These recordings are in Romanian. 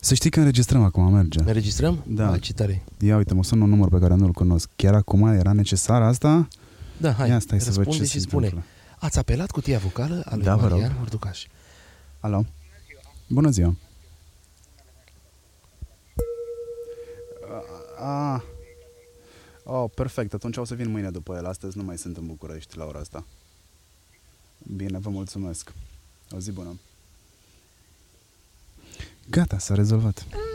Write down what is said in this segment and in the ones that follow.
Să știi că înregistrăm acum, merge. Înregistrăm? Da. Hai, ce tare. Ia uite, mă sună un număr pe care nu-l cunosc. Chiar acum era necesar asta? Da, hai, Ia stai să văd răspunde ce și se spune. întâmplă. Ați apelat cutia vocală a lui Da, vă rog. Marian Urducaș. Alo? Bună ziua. A, oh, perfect. Atunci o să vin mâine după el. Astăzi nu mai sunt în București la ora asta. Bine, vă mulțumesc. O zi bună. Gata, s-a rezolvat.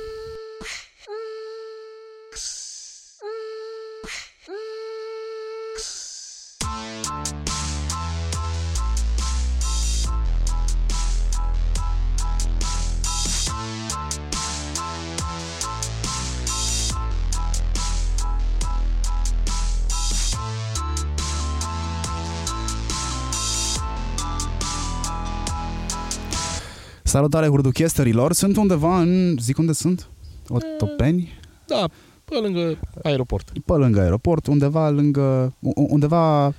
Salutare hurduchesterilor. Sunt undeva în... Zic unde sunt? Otopeni? Da, pe lângă aeroport. Pe lângă aeroport, undeva lângă... u- Undeva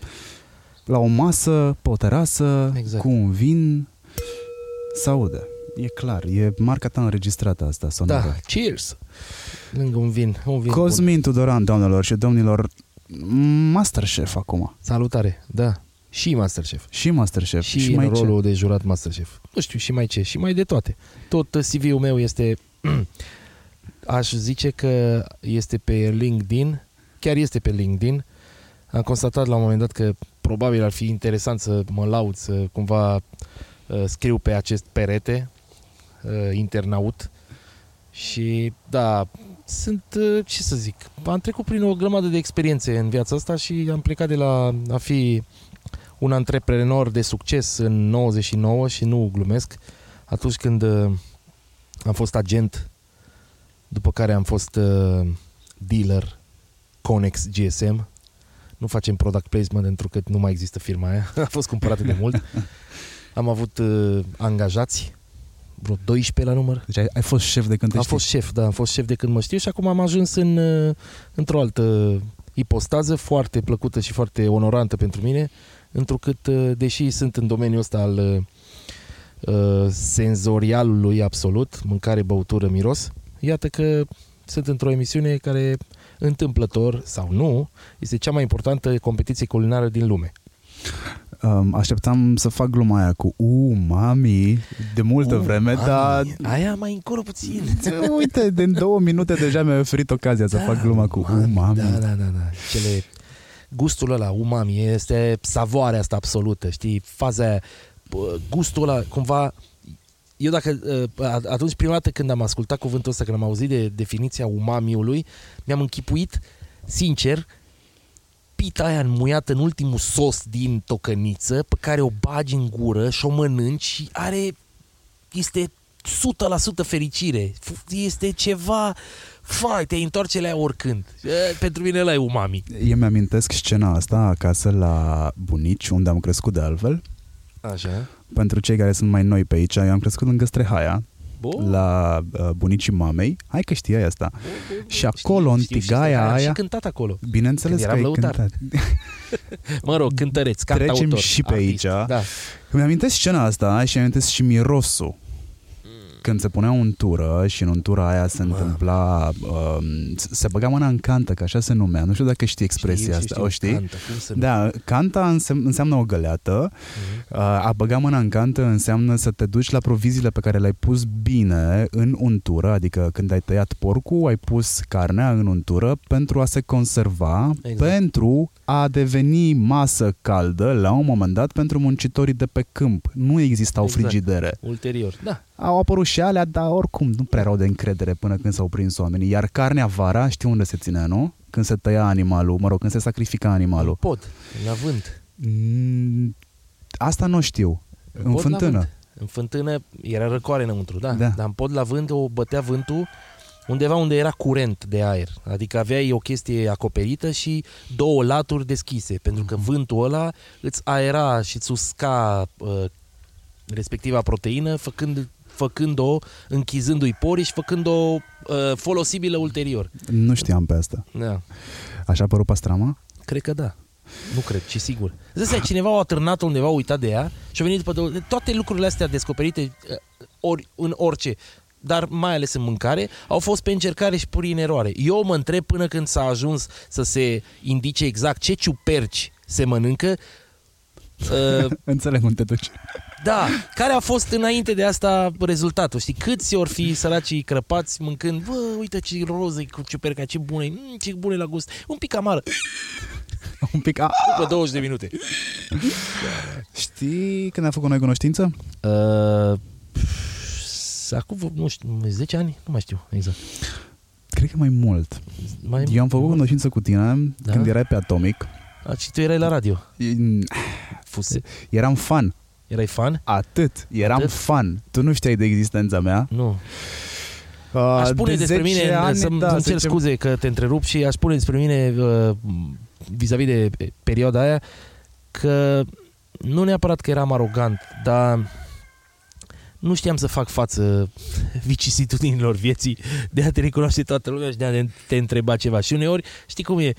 la o masă, pe o terasă, Exact. cu un vin. Se aude. E clar, e marca ta înregistrată asta, sonoră. Da, cheers! Lângă un vin, un vin bun. Cosmin Tudoran, doamnelor și domnilor, Masterchef acum. Salutare, da. Și Masterchef. Și Masterchef. Și, și mai în ce? rolul de jurat Masterchef. Nu știu, și mai ce, și mai de toate. Tot CV-ul meu este, aș zice că este pe LinkedIn, chiar este pe LinkedIn. Am constatat la un moment dat că probabil ar fi interesant să mă laud, să cumva uh, scriu pe acest perete uh, internaut și da, sunt, uh, ce să zic, am trecut prin o grămadă de experiențe în viața asta și am plecat de la a fi un antreprenor de succes în 99 și nu glumesc, atunci când uh, am fost agent, după care am fost uh, dealer Conex GSM. Nu facem product placement pentru că nu mai există firma aia, a fost cumpărată de mult. Am avut uh, angajați, vreo 12 la număr. Deci ai, ai fost șef de când te Am știi. fost șef, da, am fost șef de când mă știu și acum am ajuns în, uh, într-o altă ipostază foarte plăcută și foarte onorantă pentru mine, întrucât, uh, deși sunt în domeniul ăsta al uh, uh, senzorialului absolut, mâncare, băutură, miros, iată că sunt într-o emisiune care întâmplător sau nu, este cea mai importantă competiție culinară din lume. Um, așteptam să fac gluma aia cu U, mami, de multă Uh, vreme, mami, dar Aia mai încolo puțin. uite, din două minute deja mi-ai oferit ocazia să fac gluma cu U, mami. Da, da, da, da. Cele, gustul ăla, umami, este savoarea asta absolută, știi? Faza aia, bă, gustul ăla, cumva... Eu dacă, uh, atunci prima dată când am ascultat cuvântul ăsta, când am auzit de definiția umamiului, mi-am închipuit, sincer, pita aia înmuiată în ultimul sos din tocăniță, pe care o bagi în gură și o mănânci și are, este 100% fericire. F- Este ceva, fai, te întoarce la ea oricând. E, Pentru mine ăla e umami. Eu mi-amintesc scena asta acasă la bunici, unde am crescut de altfel. Așa. Pentru cei care sunt mai noi pe aici, eu am crescut lângă Strehaia, Bun. la uh, bunicii mamei. Hai că știai asta. Bun, bun, bun. Și acolo, în Știu, știu, tigaia știu, am aia- și cântat acolo. Bineînțeles Când că eram ai lăutar. cântat. Mă rog, cântăreț, Trecem cantautor, și pe artist. aici. Da. Îmi amintesc scena asta și îmi amintesc și mirosul. Când se punea untură și în untura aia se Mamă. întâmpla, um, se băga mâna în cantă, că așa se numea. Nu știu dacă știi expresia Știu, asta. știu, o știu, știi? Cantă, cum să nu? Da, canta însem- înseamnă o găleată, Mhm. Uh, a băga mâna în cantă înseamnă să te duci la proviziile pe care le-ai pus bine în untură, adică când ai tăiat porcul, ai pus carnea în untură pentru a se conserva, Exact. pentru a deveni masă caldă la un moment dat pentru muncitorii de pe câmp. Nu existau Exact. frigidere. Ulterior, da. Au apărut și alea, dar oricum nu prea erau de încredere până când s-au prins oamenii. Iar carnea vara, știi unde se ținea, nu? Când se tăia animalul, mă rog, când se sacrifica În animalul. pod, la vânt. Mm, Asta nu știu. În pod la fântână. vânt. În fântână era răcoare înăuntru, da. Da. Dar în pod la vânt o bătea vântul undeva unde era curent de aer. Adică aveai o chestie acoperită și două laturi deschise, pentru că vântul ăla îți aera și îți usca uh, respectiva proteină, făcând, făcând-o, închizându-i poriși și făcând-o uh, folosibilă ulterior. Nu știam pe asta. Da. Așa a apărut pastrama? Cred că da. Nu cred, ci sigur. Îți dai seama, cineva a atârnat undeva, a uitat de ea și a venit după două... Toate lucrurile astea descoperite uh, ori, în orice. dar mai ales în mâncare, au fost pe încercare și pur în eroare. Eu mă întreb până când s-a ajuns să se indice exact ce ciuperci se mănâncă, uh, Înțeleg unde te duci. Da, care a fost înainte de asta rezultatul? Știi, câți ori fi săracii crăpați mâncând, bă, uite ce roză e cu ciuperca, ce bună e, mm, ce bună e la gust, un pic amară, Un pic... A, după 20 de minute. știi când am făcut noi cunoștință? Uh, acum, nu știu, 10 ani? Nu mai știu exact. Cred că mai mult. Mai, Eu am făcut cunoștință cu tine Da? când erai pe Atomic. A, și tu erai la radio. Fuse. Eram fan. Erai fan? Atât. Eram Atât? fan. Tu nu știai de existența mea. Nu. Uh, Aș spune de despre 10 mine, ani, să-mi, da, să-mi cer 10 scuze că te întrerup și aș spune despre mine uh, vis-a-vis de perioada aia că nu neapărat că eram arogant, dar nu știam să fac față vicisitudinilor vieții de a te recunoaște toată lumea și de a te întreba ceva. Și uneori, știi cum e,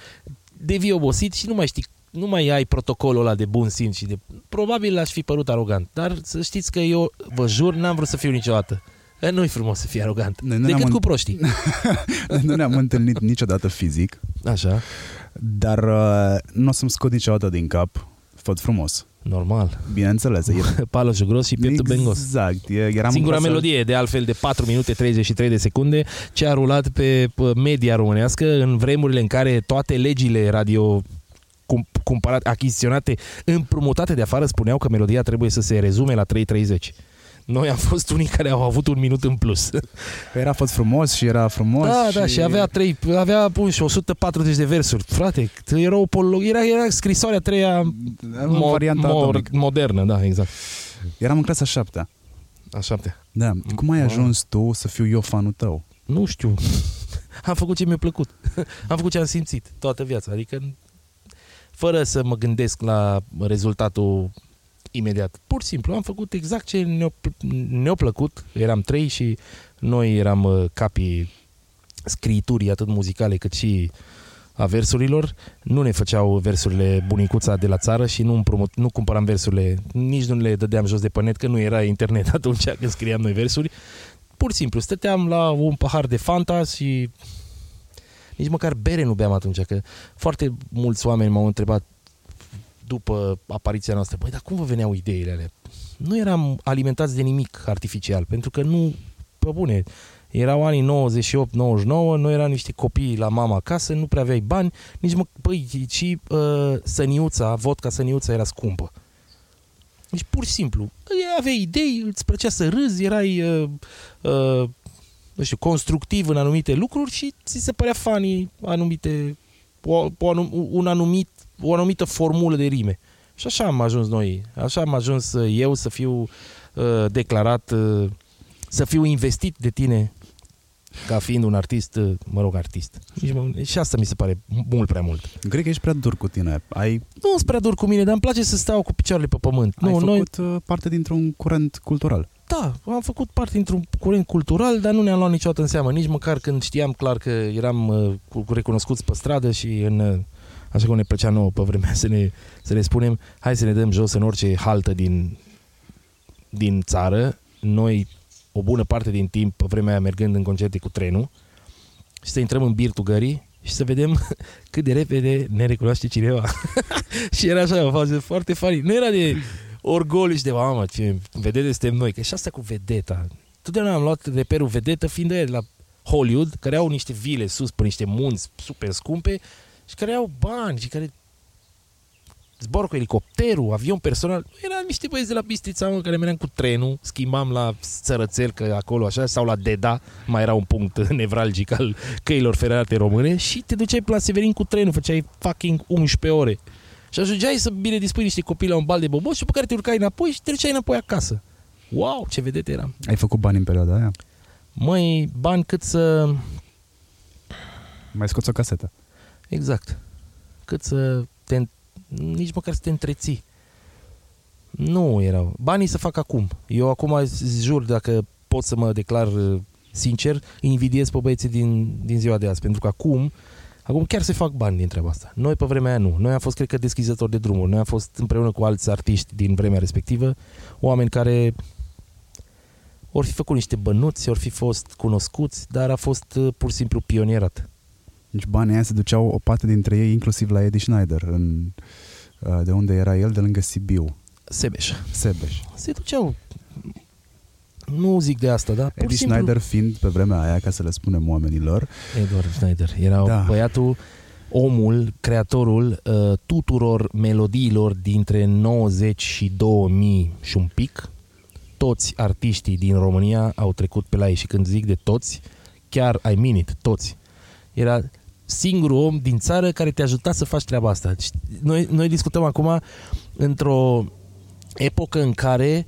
devii obosit și nu mai știi nu mai ai protocolul ăla de bun simț și de... Probabil aș fi părut arogant, dar să știți că eu, vă jur, n-am vrut să fiu niciodată. Că Nu-i frumos să fii arogant. Noi nu Decât ne-am cu în- proștii. nu ne-am întâlnit niciodată fizic, Așa, dar uh, nu o să-mi scot niciodată din cap Făt frumos. normal. Bineînțeles. E, Paloșul gros și pieptul bengos. exact. E, eram Singura în clasă- melodie, de altfel, de 4 minute 33 de secunde, ce a rulat pe p- media românească în vremurile în care toate legile radio cum- cumpărate, achiziționate, împrumutate de afară, spuneau că melodia trebuie să se rezume la 3.30. Noi am fost unii care au avut un minut în plus. Era fost frumos și era frumos. Da, da, și avea, trei, avea pun, și 140 de versuri. Frate, era o polog, era, era scrisoarea a treia Mo- varianta atomic. modernă, da, exact. Eram în clasa șaptea. A șaptea. Da. Cum ai Wow. ajuns tu să fiu eu fanul tău? Nu știu. Am făcut ce mi-a plăcut. Am făcut ce am simțit toată viața. Adică fără să mă gândesc la rezultatul imediat. Pur și simplu am făcut exact ce ne-a, pl- ne-a plăcut. Eram trei și noi eram uh, capii scriturii atât muzicale cât și a versurilor. Nu ne făceau versurile bunicuța de la țară și nu, împrumut, nu cumpăram versurile, nici nu le dădeam jos de pe net, că nu era internet atunci când scriam noi versuri. Pur și simplu, stăteam la un pahar de Fanta și nici măcar bere nu beam atunci, că foarte mulți oameni m-au întrebat după apariția noastră, băi, dar cum vă veneau ideile alea? Nu eram alimentați de nimic artificial, pentru că nu, pe bune, erau anii 98-99, noi eram niște copii la mama acasă, nu prea aveai bani, nici mă, băi, și uh, săniuța, vodka săniuța era scumpă. Deci pur și simplu, aveai idei, îți plăcea să râzi, erai uh, uh, nu știu, constructiv în anumite lucruri și ți se părea funny anumite, o, o, anum, un anumit, o anumită formulă de rime. Și așa am ajuns noi, așa am ajuns uh, eu să fiu uh, declarat, uh, să fiu investit de tine ca fiind un artist, uh, mă rog, artist. Nici mă, și asta mi se pare mult prea mult. Cred că ești prea dur cu tine. Ai, Nu sunt prea dur cu mine, dar îmi place să stau cu picioarele pe pământ. ai Nu, noi, făcut noi... parte dintr-un curent cultural. Da, am făcut parte dintr-un curent cultural, dar nu ne-am luat niciodată în seamă, nici măcar când știam clar că eram uh, cu, cu recunoscuți pe stradă și în, uh, așa cum ne plăcea nouă pe vremea să ne, să ne spunem, hai să ne dăm jos în orice haltă din, din țară, noi o bună parte din timp, pe vremea aia mergând în concerte cu trenul, și să intrăm în birtul gării și să vedem cât de repede ne recunoaște cineva. și era așa o fază foarte funny. Nu era de orgoliu și de mamă, ce vedete suntem noi. Că și asta cu vedeta. Totdeauna am luat reperul vedetă fiind de la Hollywood, care au niște vile sus pe niște munți super scumpe și care au bani și care zboară cu elicopterul, avion personal. Nu erau niște băieți de la Bistrița, mă, care meream cu trenul, schimbam la Țărățel, că acolo așa, sau la Deda, mai era un punct nevralgic al căilor ferate române și te duceai pe la Severin cu trenul, făceai fucking 11 ore. Și ajungeai să bine dispui niște copii la un bal de bobos și pe care te urcai înapoi și te duceai înapoi acasă. Wow, ce vedete eram. Ai făcut bani în perioada aia? Măi, bani cât să... Mai scoți o casetă. Exact. Cât să te... Nici măcar să te întreții. Nu erau. Banii să fac acum. Eu acum îți jur, dacă pot să mă declar uh, sincer, invidiez pe băieții din, din ziua de azi. Pentru că acum, acum chiar se fac bani din treaba asta. Noi pe vremea aia nu. Noi am fost, cred că, deschizători de drumuri. Noi am fost împreună cu alți artiști din vremea respectivă, oameni care ori fi făcut niște bănuți, ori fi fost cunoscuți, dar a fost uh, pur și simplu pionierat. Deci banii aia se duceau o parte dintre ei inclusiv la Eddie Schneider, în, uh, de unde era el, de lângă Sibiu, Sebeș. Sebeș. Se duceau nu zic de asta, dar pur Eddie și simplu... Schneider fiind pe vremea aia, ca să le spunem oamenilor, Edward Schneider. Era Da. da. băiatul, omul, creatorul uh, tuturor melodiilor dintre 90 și 2000 și un pic. Toți artiștii din România au trecut pe la ei și când zic de toți, chiar I mean it, toți. Era singurul om din țară care te ajuta să faci treaba asta. Deci, Noi, noi discutăm acum într-o epocă în care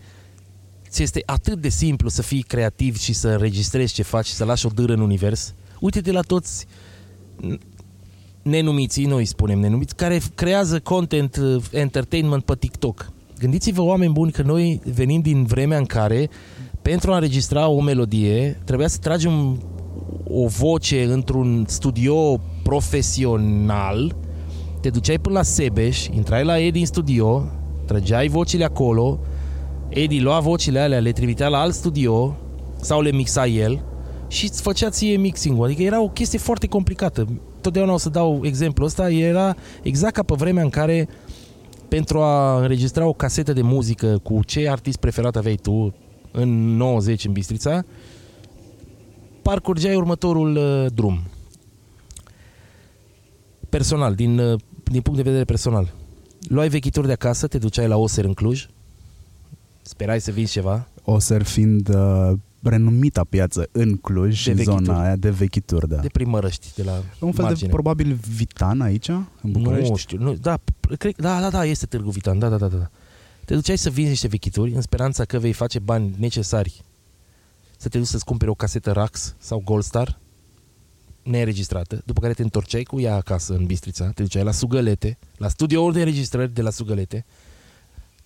ți este atât de simplu să fii creativ și să înregistrezi ce faci și să lași o dâră în univers. Uite-te la toți n- nenumiții, noi îi spunem nenumiți, care creează content uh, entertainment pe TikTok. Gândiți-vă, oameni buni, că noi venim din vremea în care pentru a înregistra o melodie trebuia să tragem o voce într-un studio profesional, te duceai până la Sebeș, intrai la Edi în studio, trăgeai vocile acolo, Edi lua vocile alea, le trimitea la alt studio sau le mixa el și îți făcea ție mixing Adică era o chestie foarte complicată. Totdeauna o să dau exemplu ăsta, era exact ca pe vremea în care pentru a înregistra o casetă de muzică cu ce artist preferat aveai tu în 90 în Bistrița, parcurgeai următorul uh, drum. Personal, din, uh, din punct de vedere personal. Luai vechituri de acasă, te duceai la Oser în Cluj, sperai să vinzi ceva, Oser fiind uh, renumita piață în Cluj și De în zona vechituri. aia de vechituri, da. de primărăști, de la Un fel margine. de probabil Vitan aici, în București? Nu știu, nu, da, p- cred, da, da, da, este Târgu Vitan, da, da, da, da. Te duceai să vinzi niște vechituri în speranța că vei face bani necesari să te duci să-ți cumperi o casetă Rax sau Goldstar neregistrată, după care te întorceai cu ea acasă în Bistrița, te duceai la Sugălete, la studioul de înregistrări de la Sugălete,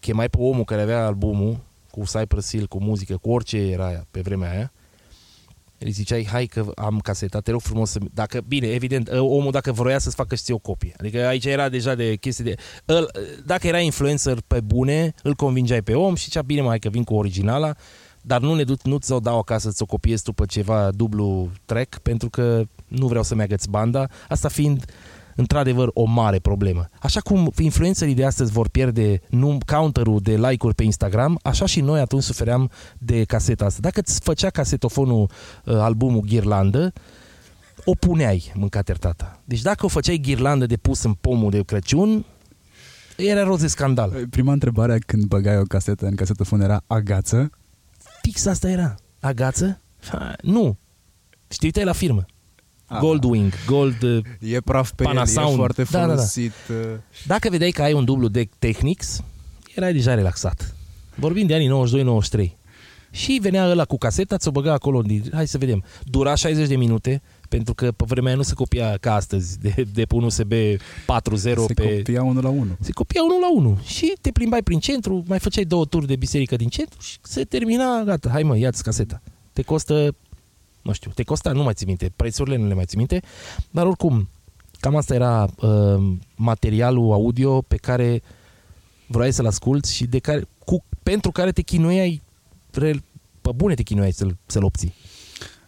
chemai pe omul care avea albumul cu Cypress Hill, cu muzică, cu orice era aia pe vremea aia, îi ziceai, hai că am caseta, te rog frumos să... Dacă, bine, evident, ă, omul dacă vroia să-ți facă și ție o copie. Adică aici era deja de chestii de... Îl, dacă era influencer pe bune, îl convingeai pe om și zicea, bine mai că vin cu originala, dar nu ne duc, nu ți-o dau acasă să-ți o copiezi tu pe ceva dublu track, pentru că nu vreau să-mi agăți banda, asta fiind într-adevăr o mare problemă. Așa cum influencerii de astăzi vor pierde num, counterul de like-uri pe Instagram, așa și noi atunci sufeream de caseta asta. Dacă îți făcea casetofonul uh, albumul Ghirlandă, o puneai, mâncat tata. Deci dacă o făceai ghirlandă de pus în pomul de Crăciun, era roz de scandal. Prima întrebare când băgai o casetă în casetofon era agață. Fix asta era. Agață? Ha, nu. Și te uitai la firmă. Ah. Goldwing, Gold... uh, E praf pe Panasound. el, e foarte Da, da, da. folosit. uh, Dacă vedeai că ai un dublu de Technics, erai deja relaxat. Vorbim de anii 92-93. Și venea ăla cu caseta, ți-o băga acolo. Hai să vedem. Dura 60 de minute, pentru că pe vremea aia nu se copia ca astăzi, de, de pe un USB 4.0 Se pe... copia unul la unul. Se copia unul la unul și te plimbai prin centru, mai făceai două turi de biserică din centru și se termina, gata, hai mă, ia-ți caseta. Te costă, nu știu, te costa, nu mai ții minte, prețurile nu le mai ții minte, dar oricum, cam asta era uh, materialul audio pe care vrei să-l asculti și de care, cu, pentru care te chinuiai, re- pe bune te chinuiai să-l, să-l obții.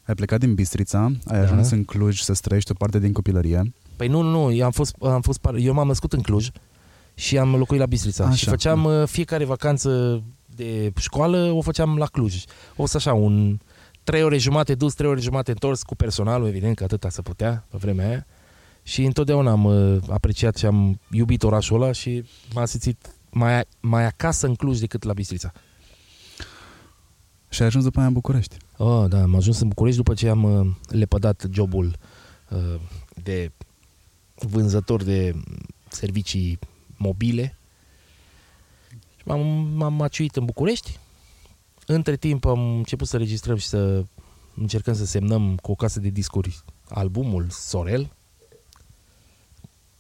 Ai plecat din Bistrița, ai Da. ajuns în Cluj să trăiești o parte din copilărie. Păi nu, nu, nu, eu am fost, am fost par- eu m-am născut în Cluj și am locuit la Bistrița Așa. și făceam uh, fiecare vacanță de școală, o făceam la Cluj. O să așa, un trei ore jumate dus, trei ore jumate întors cu personalul, evident că atâta se putea pe vremea aia. Și întotdeauna am uh, apreciat și am iubit orașul ăla și m-a simțit mai, mai acasă în Cluj decât la Bistrița. Și ai ajuns după aia în București. Oh, da, am ajuns în București după ce am uh, lepădat jobul uh, de vânzător de servicii mobile. Și M-am, m-am maciuit în București. Între timp am început să registrăm și să încercăm să semnăm cu o casă de discuri albumul Sorel.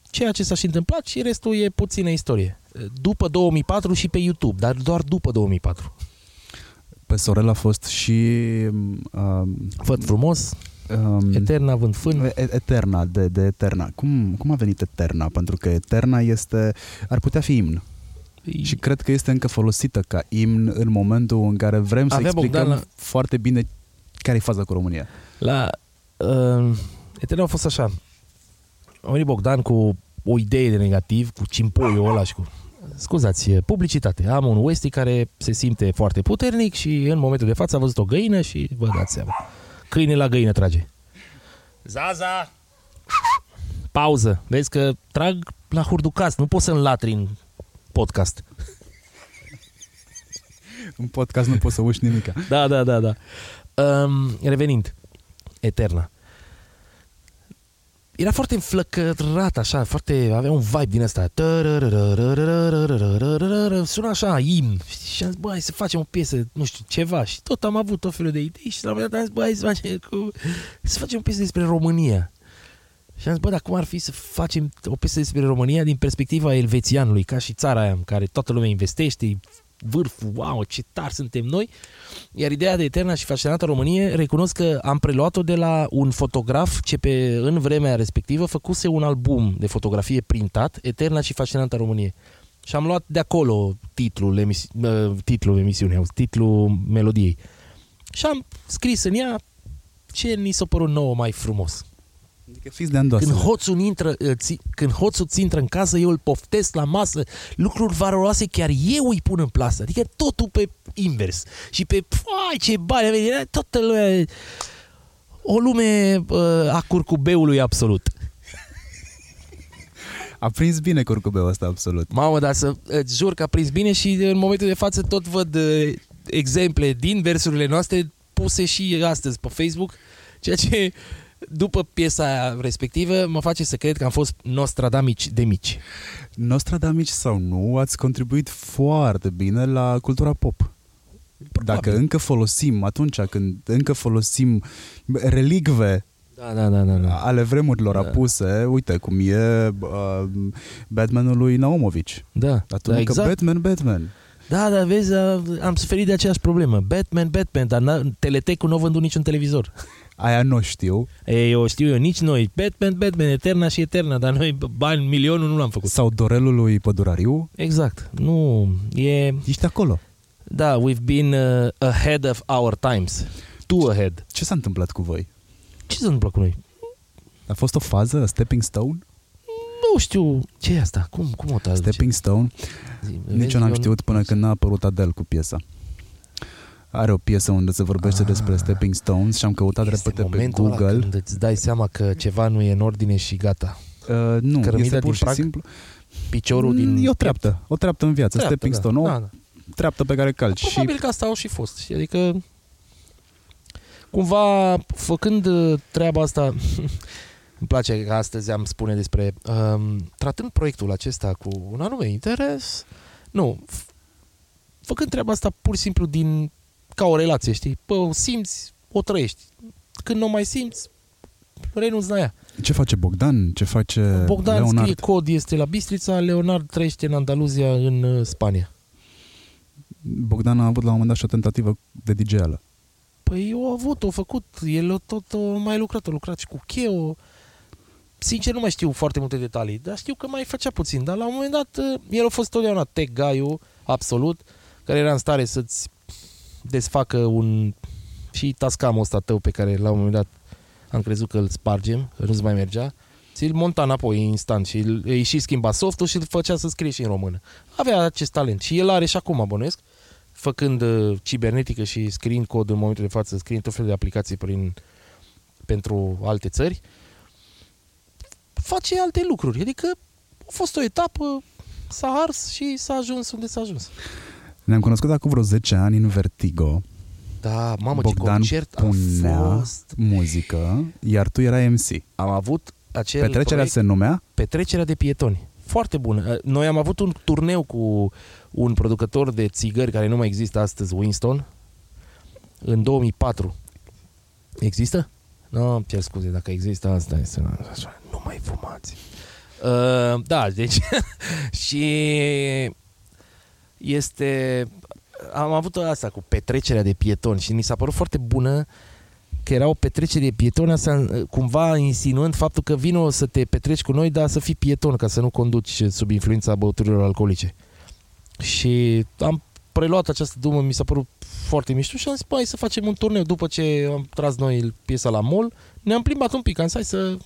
Ceea ce s-a și întâmplat și restul e puțină istorie. După 2004 și pe YouTube, dar doar după 2004. Pe Sorel a fost și um, Văd frumos, um, Eterna vând fân. E- Eterna, de, de Eterna. Cum, cum a venit Eterna? Pentru că Eterna este, ar putea fi imn. Și cred că este încă folosită ca imn în momentul în care vrem să Avea explicăm Bogdan la- foarte bine care e faza cu România. La uh, Eterna a fost așa. A venit Bogdan cu o idee de negativ, cu cimpoiul ăla și cu... Scuzați, publicitate. Am un Westie care se simte foarte puternic și în momentul de față a văzut o găină și vă dați seama. Câine la găină trage. Zaza! Pauză. Vezi că trag la hurducas. Nu pot să înlatri în podcast. În podcast nu poți să uși nimica. Da, da, da, da. Um, revenind, Eterna. Era foarte înflăcărat, așa, foarte, avea un vibe din ăsta. Suna așa, imn. Și am zis, bă, hai să facem o piesă, nu știu, ceva. Și tot am avut tot felul de idei și la un moment dat am zis, bă, hai să facem, cu... să facem o piesă despre România. Și am zis, bă, dar cum ar fi să facem o piesă despre România din perspectiva elvețianului, ca și țara aia în care toată lumea investește, e vârful, wow, ce tari suntem noi. Iar ideea de Eterna și Fascinată Românie, recunosc că am preluat-o de la un fotograf ce pe, în vremea respectivă făcuse un album de fotografie printat, Eterna și Fascinată Românie. Și am luat de acolo titlul, emisi- uh, titlul emisiunii, auzi, titlul melodiei. Și am scris în ea ce ni s-a părut nouă mai frumos. Adică fiți de andoasă. Când hoțul, intră, uh, ți, când hoțul ți intră în casă, eu îl poftesc la masă, lucruri valoroase chiar eu îi pun în plasă. Adică totul pe invers. Și pe, fai, ce bani, avem, era toată lumea, o lume uh, a curcubeului absolut. A prins bine curcubeul ăsta, absolut. Mamă, dar să îți jur că a prins bine și în momentul de față tot văd uh, exemple din versurile noastre puse și astăzi pe Facebook, ceea ce după piesa respectivă mă face să cred că am fost Nostradamici de mici. Nostradamici sau nu, ați contribuit foarte bine la cultura pop. Dacă încă folosim, atunci când încă folosim relicve Da, da, da, da. da. ale vremurilor Da. apuse, uite cum e uh, Batmanul lui Naumovici. Da, Atunci da, că exact. Batman, Batman. Da, da, vezi, a- am suferit de aceeași problemă. Batman, Batman, dar n- Teletecul nu a vândut niciun televizor. Aia nu știu. E, eu știu eu, nici noi. Batman, Batman, Eterna și Eterna, dar noi bani, milionul nu l-am făcut. Sau Dorelul lui Pădurariu. Exact. Nu, e... Ești acolo. Da, we've been uh, ahead of our times. Too ahead. Ce s-a întâmplat cu voi? Ce se întâmplă cu noi? A fost o fază, a stepping stone? Nu știu. ce e asta? Cum, cum o traduce? Stepping stone? Zi, Nici vezi, eu n-am nu- știut până când n-a apărut Adele cu piesa. Are o piesă unde se vorbește Ah. despre stepping stones și am căutat Este repede pe momentul ăla Google. când îți dai seama că ceva nu e în ordine și gata. Uh, nu, Cărămida este pur din și prag? simplu Piciorul din... Mm, E o treaptă, o treaptă în viață, Treaptă, stepping da. stone, o Da, da. treaptă pe care calci. Probabil Și că asta au și fost. știi? Adică cumva făcând uh, treaba asta îmi place că astăzi am spune despre um, tratând proiectul acesta cu un anume interes nu f- făcând treaba asta pur și simplu din ca o relație, știi? Pă, o simți, o trăiești. Când nu o mai simți, renunți la ea. ce face Bogdan? Ce face Bogdan Leonard? scrie cod, este la Bistrița, Leonard trăiește în Andaluzia, în uh, Spania. Bogdan a avut la un moment dat și o tentativă de DJ-ală. Păi eu a avut, o făcut, el a tot o mai lucrat, a lucrat și cu Cheo. Sincer nu mai știu foarte multe detalii, dar știu că mai făcea puțin. Dar la un moment dat, uh, el a fost totdeauna tech guy absolut, care era în stare să-ți desfacă un... și tascamul ăsta tău pe care la un moment dat am crezut că îl spargem, că nu-ți mai mergea. Ți-l monta înapoi instant și îl, îi și schimba softul și îl făcea să scrie și în română. Avea acest talent și el are și acum, bănuiesc, făcând uh, cibernetică și scriind cod în momentul de față, scriind tot felul de aplicații prin, pentru alte țări, face alte lucruri. Adică a fost o etapă, s-a ars și s-a ajuns unde s-a ajuns. Ne-am cunoscut acum vreo 10 ani în Vertigo. Da, mamă, Bogdan ce concert punea a fost. muzică, iar tu erai MC. Am avut acel Petrecerea proiect, se numea? Petrecerea de pietoni. Foarte bună. Noi am avut un turneu cu un producător de țigări care nu mai există astăzi, Winston, în 2004. Există? Nu, îmi cer scuze, dacă există asta este... Așa, nu mai fumați. Uh, da, deci... și este... Am avut asta cu petrecerea de pietoni și mi s-a părut foarte bună că era o petrecere de pietoni, asta cumva insinuând faptul că vino să te petreci cu noi, dar să fii pieton, ca să nu conduci sub influența băuturilor alcoolice. Și am preluat această dumă, mi s-a părut foarte mișto și am zis, bă, hai să facem un turneu. După ce am tras noi piesa la mall, ne-am plimbat un pic, am zis, hai să...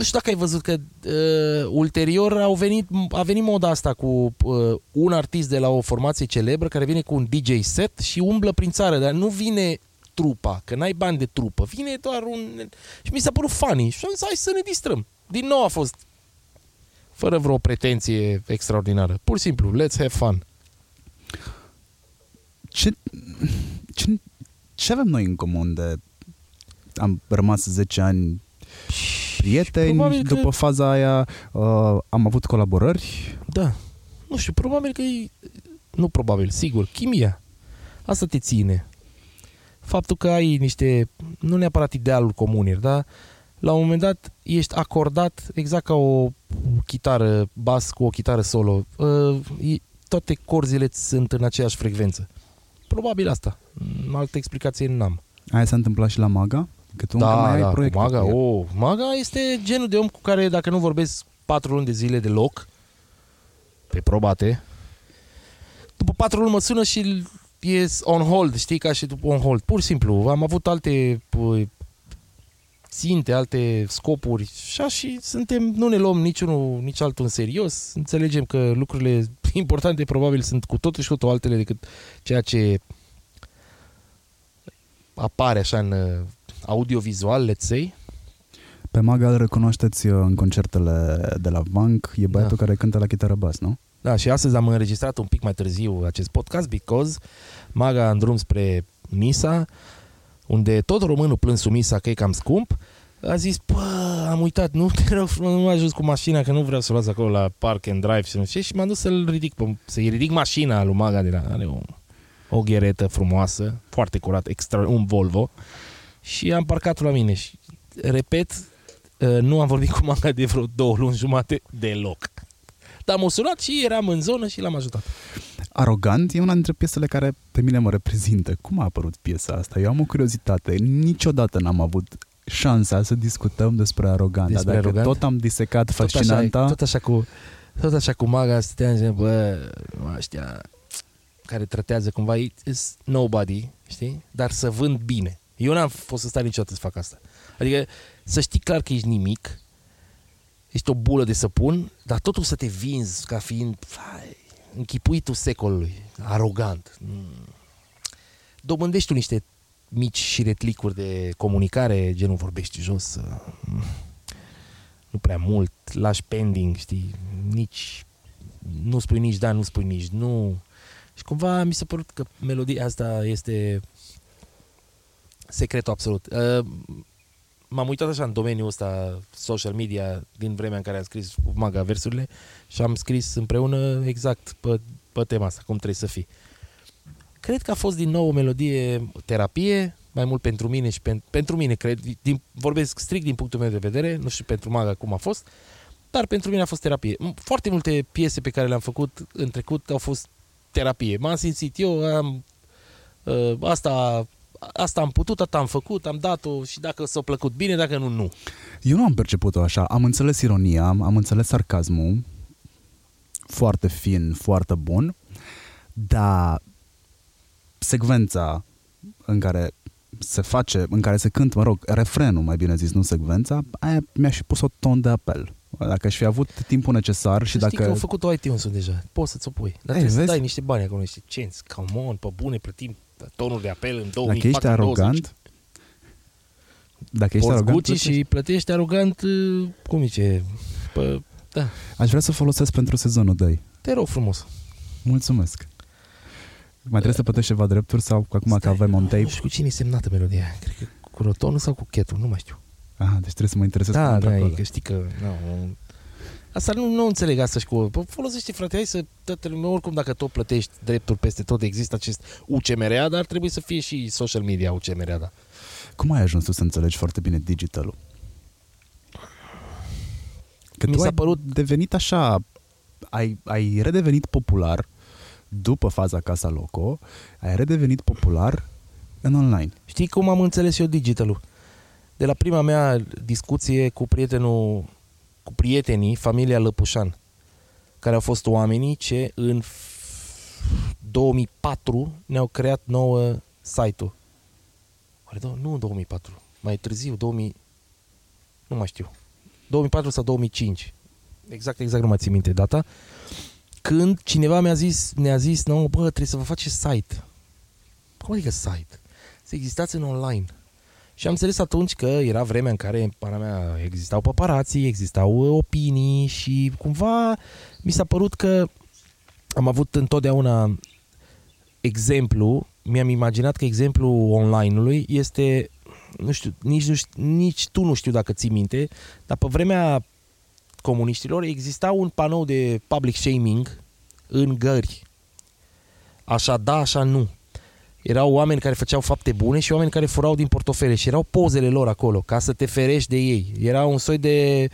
Nu știu dacă ai văzut că uh, ulterior au venit, a venit moda asta cu uh, un artist de la o formație celebră care vine cu un DJ set și umblă prin țară, dar nu vine trupa, că n-ai bani de trupă, vine doar un... Și mi s-a părut funny și am zis, hai să ne distrăm. Din nou a fost fără vreo pretenție extraordinară. Pur și simplu, let's have fun. Ce, ce, ce avem noi în comun de am rămas 10 ani prieteni, Probabil că- după faza aia uh, am avut colaborări. Da. Nu știu, probabil că e... Nu probabil, sigur, chimia. Asta te ține. Faptul că ai niște, nu neapărat idealuri comune, dar la un moment dat ești acordat exact ca o chitară bas cu o chitară solo. Uh, e- toate corzile sunt în aceeași frecvență. Probabil asta. Mm, Altă explicație n-am. Aia s-a întâmplat și la Maga? Că tu încă mai Da, ai da, cu proiecte Maga, cu el. oh, Maga este genul de om cu care dacă nu vorbesc patru luni de zile deloc, pe probate, după patru luni mă sună și e on hold, știi, ca și după on hold. Pur și simplu, am avut alte pă, ținte, alte scopuri și așa și suntem, nu ne luăm niciunul, nici altul în serios, înțelegem că lucrurile importante probabil sunt cu totul și cu totul altele decât ceea ce apare așa în uh, audiovizual, let's say. Pe Maga îl recunoașteți uh, în concertele de la Bank, e băiatul Da. care cântă la chitară bas, nu? Da, și astăzi am înregistrat un pic mai târziu acest podcast because Maga în drum spre Nisa, unde tot românul plâns Misa că e cam scump, a zis, bă, am uitat, nu te rog, frumos, nu m-a ajuns cu mașina, că nu vreau să o las acolo la park and drive și nu știu ce, și m-am dus să-l ridic, pe- să-i ridic mașina lui Maga de la, are o, o gheretă frumoasă, foarte curat, extra, un Volvo, și am parcat la mine și, repet, uh, nu am vorbit cu Maga de vreo două luni jumate deloc. Dar m-a sunat și eram în zonă și l-am ajutat. Arogant e una dintre piesele care pe mine mă reprezintă. Cum a apărut piesa asta? Eu am o curiozitate. Niciodată n-am avut șansa să discutăm despre Arogant. Despre Dar dacă Arogant? tot am disecat Tot așa, fascinanta, tot așa cu tot așa cu maga stăteam și bă, ăștia care tratează cumva is nobody, știi? Dar să vând bine. Eu n-am fost să stai niciodată să fac asta. Adică să știi clar că ești nimic, ești o bulă de săpun, dar totul să te vinzi ca fiind fai, închipuitul secolului, arogant. Mm. Dobândești tu niște mici și retlicuri de comunicare, genul vorbești jos, uh, nu prea mult, lași pending, știi, nici, nu spui nici da, nu spui nici nu. Și cumva mi s-a părut că melodia asta este secretul absolut. Uh, M-am uitat așa în domeniul ăsta social media din vremea în care am scris cu maga versurile și am scris împreună exact pe, pe tema asta, cum trebuie să fii. Cred că a fost din nou o melodie terapie, mai mult pentru mine și pen, pentru mine, cred, din, vorbesc strict din punctul meu de vedere, nu știu pentru maga cum a fost, dar pentru mine a fost terapie. M- Foarte multe piese pe care le-am făcut în trecut au fost terapie. M-am simțit eu, am, uh, asta, asta am putut, asta am făcut, am dat-o și dacă s-a plăcut bine, dacă nu, nu. eu nu am perceput-o așa. Am înțeles ironia, am înțeles sarcasmul, foarte fin, foarte bun, dar secvența în care se face, în care se cântă, mă rog, refrenul, mai bine zis, nu secvența, aia mi-a și pus o ton de apel. Dacă aș fi avut timpul necesar și Și Știi că dacă... au făcut-o iTunes-ul deja. Poți să-ți o pui. Dar Ei, trebuie să vezi? dai niște bani acolo, niște cenți. Come on, pe bune, plătim tonul de apel în 2020. Dacă ești arogant, dacă ești Porți arogant, Gucci plătești. și plătești arogant, uh, cum zice, pe, da, aș vrea să folosesc pentru sezonul 2. te rog frumos. Mulțumesc. Mai trebuie să plătești ceva drepturi sau că acum că Stai, avem on Nu tape? știu cu cine e semnată melodia. Cred că cu rotonul sau cu chetul, nu mai știu. Ah, deci trebuie să mă interesez Da, pentru da, acolo. e că știi că... Nu, asta nu, nu înțeleg asta și cu... Bă, folosește, frate, hai să... Toată lumea, oricum, dacă tot plătești drepturi peste tot, există acest UCMRA, dar trebuie să fie și social media UCMRA, da. Cum ai ajuns tu să înțelegi foarte bine digitalul? Că Mi tu s-a ai părut- devenit așa, ai, ai redevenit popular după faza Casa Loco, ai redevenit popular în online. Știi cum am înțeles eu digitalul? De la prima mea discuție cu prietenul, cu prietenii, familia Lăpușan. care au fost oamenii ce în f- 2004 ne-au creat nouă site-ul. Oare, dou- nu în 2004, mai târziu, 2000, nu mai știu, 2004 sau 2005. Exact, exact nu mai țin minte data. Când cineva mi-a zis, ne-a zis, nu, bă, trebuie să vă faceți site. Cum adică site? Să existați în online. Și am înțeles atunci că era vremea în care, în pana mea, existau paparații, existau uh, opinii și cumva mi s-a părut că am avut întotdeauna exemplu, mi-am imaginat că exemplul online-ului este, nu știu, nici, nu știu, nici tu nu știu dacă ții minte, dar pe vremea comuniștilor exista un panou de public shaming în gări. Așa da, așa nu. Erau oameni care făceau fapte bune și oameni care furau din portofele și erau pozele lor acolo ca să te ferești de ei. Era un soi de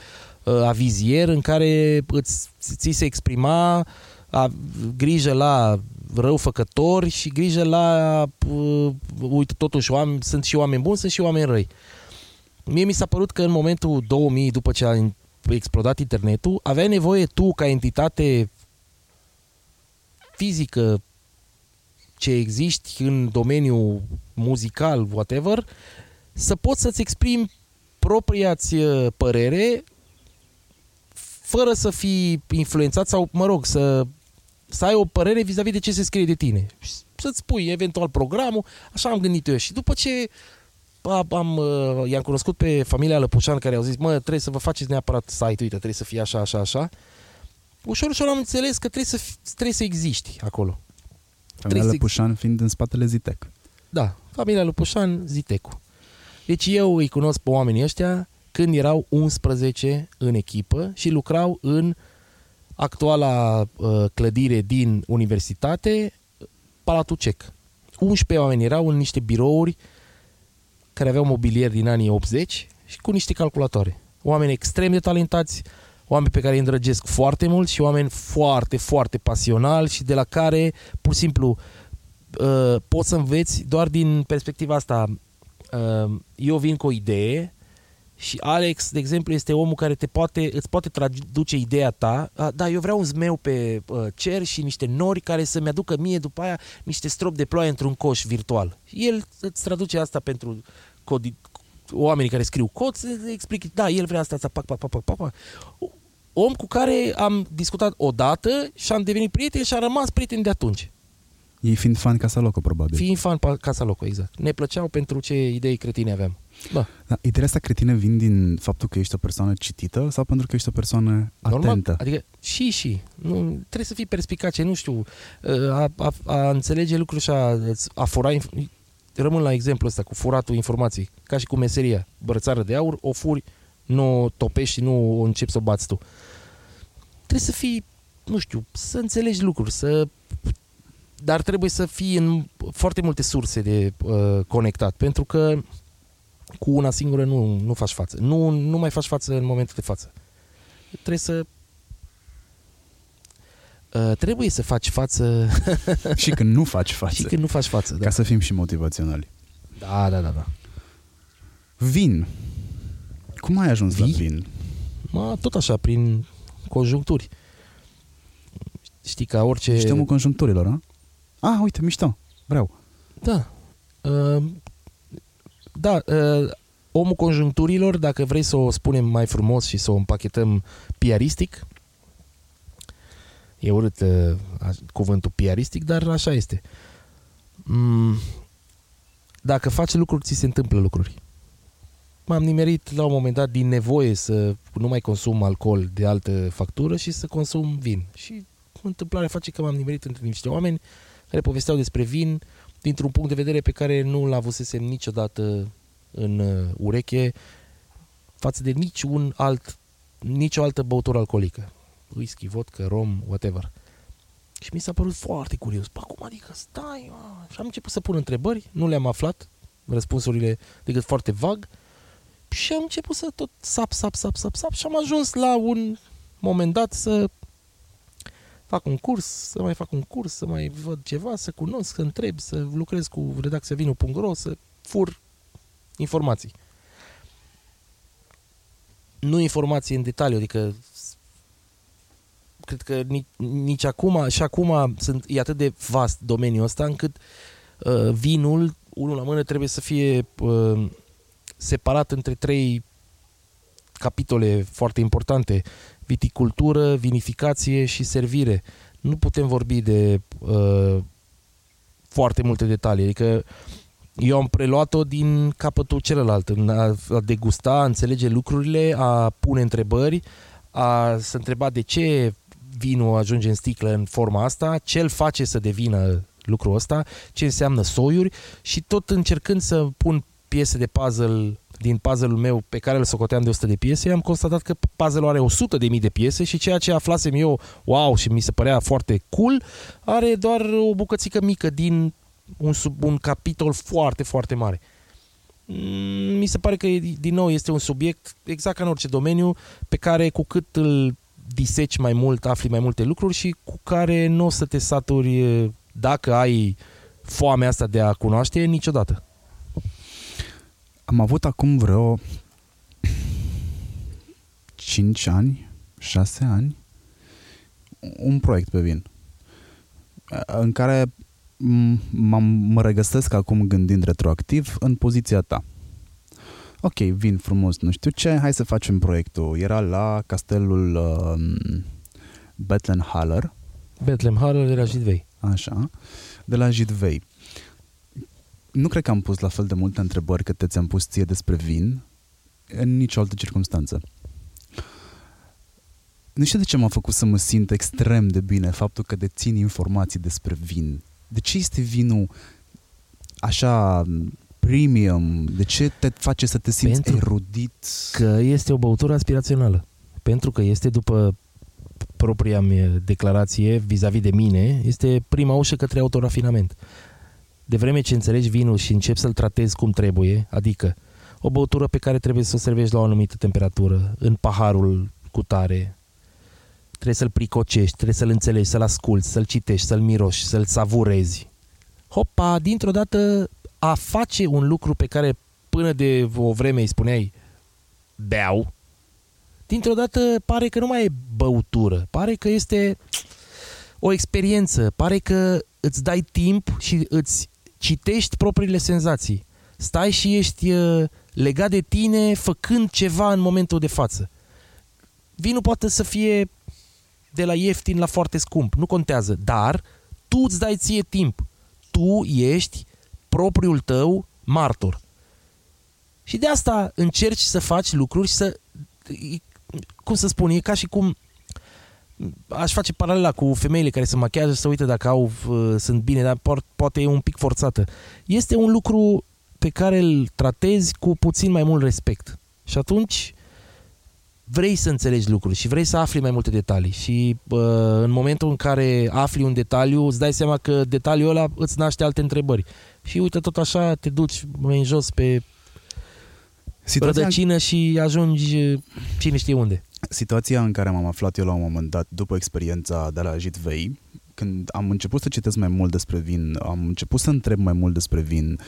uh, avizier în care îți, ți se exprima a, grijă la răufăcători și grijă la uh, uite totuși oameni, sunt și oameni buni, sunt și oameni răi. Mie mi s-a părut că în momentul 2000 după ce a explodat internetul, aveai nevoie tu ca entitate fizică ce existi în domeniul muzical, whatever, să poți să-ți exprimi propria-ți uh, părere fără să fii influențat sau, mă rog, să, să ai o părere vis-a-vis de ce se scrie de tine. Și Să-ți spui eventual programul, așa am gândit eu. Și după ce am, am, uh, i-am cunoscut pe familia Lăpușan care au zis, mă, trebuie să vă faceți neapărat site, uite, trebuie să fie așa, așa, așa. Ușor, ușor am înțeles că trebuie să, fi- trebuie să existi acolo. Familia să- Lăpușan fiind în spatele Zitec. Da, familia Lupușan, Zitecu. Deci eu îi cunosc pe oamenii ăștia când erau 11 în echipă și lucrau în actuala uh, clădire din universitate, Palatul Cec. 11 oameni erau în niște birouri care aveau mobilier din anii 80 și cu niște calculatoare. Oameni extrem de talentați, oameni pe care îi îndrăgesc foarte mult și oameni foarte, foarte pasionali și de la care, pur și simplu, uh, poți să înveți doar din perspectiva asta. Uh, eu vin cu o idee și Alex, de exemplu, este omul care te poate, îți poate traduce ideea ta. Uh, da, eu vreau un zmeu pe uh, cer și niște nori care să-mi aducă mie după aia niște strop de ploaie într-un coș virtual. El îți traduce asta pentru codi, oamenii care scriu cod, să explic, da, el vrea asta, asta, pac, pac, pac, pac, pac, pac. Om cu care am discutat odată și am devenit prieteni și am rămas prieteni de atunci. Ei fiind fan Casa Loco, probabil. Fiind fan pe Casa Loco, exact. Ne plăceau pentru ce idei cretine aveam. Da, Da, ideile astea cretine vin din faptul că ești o persoană citită sau pentru că ești o persoană normal. atentă? Adică și și. Nu, trebuie să fii perspicace, nu știu. A, a, a înțelege lucruri și a, a fura... inf- Rămân la exemplu ăsta cu furatul informației. Ca și cu meseria. Brățară de aur, o furi, nu o topești și nu o începi să o bați tu. Trebuie să fii, nu știu, să înțelegi lucruri, să dar trebuie să fii în foarte multe surse de uh, conectat, pentru că cu una singură nu, nu faci față. Nu, nu mai faci față în momentul de față. Trebuie să uh, trebuie să faci față și când nu faci față. și când nu faci față. Da, Ca să fim și motivaționali. da, da. da, da. Vin. Cum ai ajuns Vii? la vin? Ma, tot așa, prin conjuncturi. Știi, ca orice... Ești omul conjuncturilor, a? Ah, uite, mișto. Vreau. Da. Uh, da, uh, omul conjuncturilor, dacă vrei să o spunem mai frumos și să o împachetăm piaristic, e urât uh, a- cuvântul piaristic, dar așa este. Mm, dacă faci lucruri, ți se întâmplă lucruri. M-am nimerit la un moment dat din nevoie să nu mai consum alcool de altă factură și să consum vin. Și întâmplarea face că m-am nimerit între niște oameni care povesteau despre vin dintr-un punct de vedere pe care nu l-avusesem niciodată în uh, ureche față de niciun alt, nicio altă băutură alcoolică. Whisky, vodka, rom, whatever. Și mi s-a părut foarte curios. Bă, cum adică stai? Mă? Și am început să pun întrebări, nu le-am aflat, răspunsurile decât foarte vag. Și am început să tot sap, sap, sap, sap, sap și am ajuns la un moment dat să fac un curs, să mai fac un curs, să mai văd ceva, să cunosc, să întreb, să lucrez cu redacția vinu.ro, să fur informații. Nu informații în detaliu, adică s- cred că nici, nici acum, și acum sunt, e atât de vast domeniul ăsta încât uh, vinul, unul la mână, trebuie să fie uh, separat între trei capitole foarte importante. Viticultură, vinificație și servire. Nu putem vorbi de uh, foarte multe detalii. Adică eu am preluat-o din capătul celălalt, în a, a degusta, a înțelege lucrurile, a pune întrebări, a se întreba de ce vinul ajunge în sticlă în forma asta, ce îl face să devină lucrul ăsta, ce înseamnă soiuri și tot încercând să pun piese de puzzle din puzzle-ul meu pe care îl socoteam de 100 de piese, am constatat că puzzle-ul are 100 de mii de piese și ceea ce aflasem eu, wow, și mi se părea foarte cool, are doar o bucățică mică din un, sub, un capitol foarte, foarte mare. Mm, mi se pare că, din nou, este un subiect, exact ca în orice domeniu, pe care cu cât îl diseci mai mult, afli mai multe lucruri și cu care nu o să te saturi dacă ai foamea asta de a cunoaște niciodată. Am avut acum vreo 5 ani, 6 ani, un proiect pe vin în care m- mă regăsesc acum gândind retroactiv în poziția ta. Ok, vin frumos, nu știu ce, hai să facem proiectul. Era la castelul uh, Bethlehem Haller. Bethlehem Haller de la Jidvei. Așa, de la Jidvei. Nu cred că am pus la fel de multe întrebări cât ți-am pus ție despre vin în nicio altă circunstanță. Nu știu de ce m-a făcut să mă simt extrem de bine faptul că dețin informații despre vin. De ce este vinul așa premium? De ce te face să te simți Pentru erudit? Că este o băutură aspirațională. Pentru că este după propria mea declarație vis-a-vis de mine, este prima ușă către autorafinament. De vreme ce înțelegi vinul și începi să-l tratezi cum trebuie, adică o băutură pe care trebuie să o servești la o anumită temperatură, în paharul cu tare, trebuie să-l pricocești, trebuie să-l înțelegi, să-l asculți, să-l citești, să-l miroși, să-l savurezi. Hopa, dintr-o dată a face un lucru pe care până de o vreme îi spuneai beau, dintr-o dată pare că nu mai e băutură, pare că este o experiență, pare că îți dai timp și îți citești propriile senzații. Stai și ești uh, legat de tine făcând ceva în momentul de față. Vinul poate să fie de la ieftin la foarte scump, nu contează, dar tu îți dai ție timp. Tu ești propriul tău martor. Și de asta încerci să faci lucruri și să cum să spun, e ca și cum aș face paralela cu femeile care se machează să uită dacă au, uh, sunt bine, dar poate e un pic forțată. Este un lucru pe care îl tratezi cu puțin mai mult respect. Și atunci vrei să înțelegi lucruri și vrei să afli mai multe detalii și uh, în momentul în care afli un detaliu îți dai seama că detaliul ăla îți naște alte întrebări și uite tot așa te duci mai în jos pe Situația... rădăcină și ajungi uh, cine știe unde. Situația în care m-am aflat eu la un moment dat după experiența de la Jitvei, când am început să citesc mai mult despre vin, am început să întreb mai mult despre vin,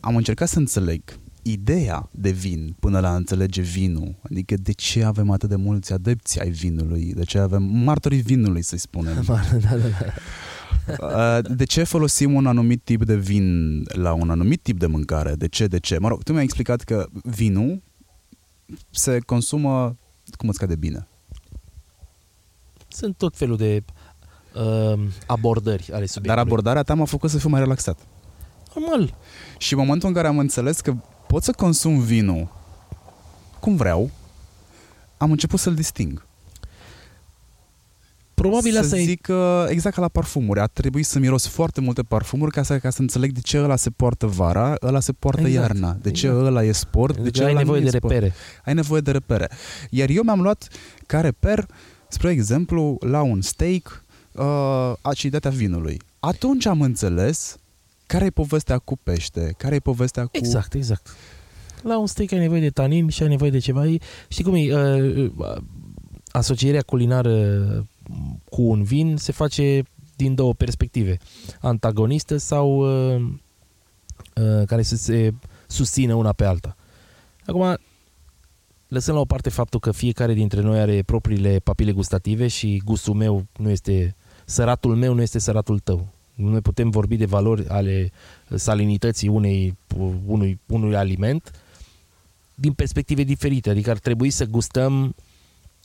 am încercat să înțeleg ideea de vin până la a înțelege vinul. Adică de ce avem atât de mulți adepți ai vinului, de ce avem martorii vinului, să-i spunem. da, da, da. Uh, de ce folosim un anumit tip de vin la un anumit tip de mâncare? De ce? De ce? Mă rog, tu mi-ai explicat că vinul se consumă cum îți cade bine. Sunt tot felul de uh, abordări ale subiectului. Dar abordarea ta m-a făcut să fiu mai relaxat. Normal. Și în momentul în care am înțeles că pot să consum vinul cum vreau, am început să-l disting. Probabil să asta zic e... exact ca la parfumuri. A trebuit să miros foarte multe parfumuri ca să, ca să înțeleg de ce ăla se poartă vara, ăla se poartă exact. iarna, de ce exact. ăla e sport, de ce ai ăla nevoie nu de sport. repere. Ai nevoie de repere. Iar eu mi-am luat ca reper, spre exemplu, la un steak, uh, aciditatea vinului. Atunci am înțeles care e povestea cu pește, care e povestea cu... Exact, exact. La un steak ai nevoie de tanin și ai nevoie de ceva. Știi cum e? Uh, uh, asocierea culinară cu un vin se face din două perspective. Antagonistă sau uh, uh, care să se susțină una pe alta. Acum, lăsând la o parte faptul că fiecare dintre noi are propriile papile gustative și gustul meu nu este, săratul meu nu este săratul tău. Noi putem vorbi de valori ale salinității unei, unui, unui aliment din perspective diferite. Adică ar trebui să gustăm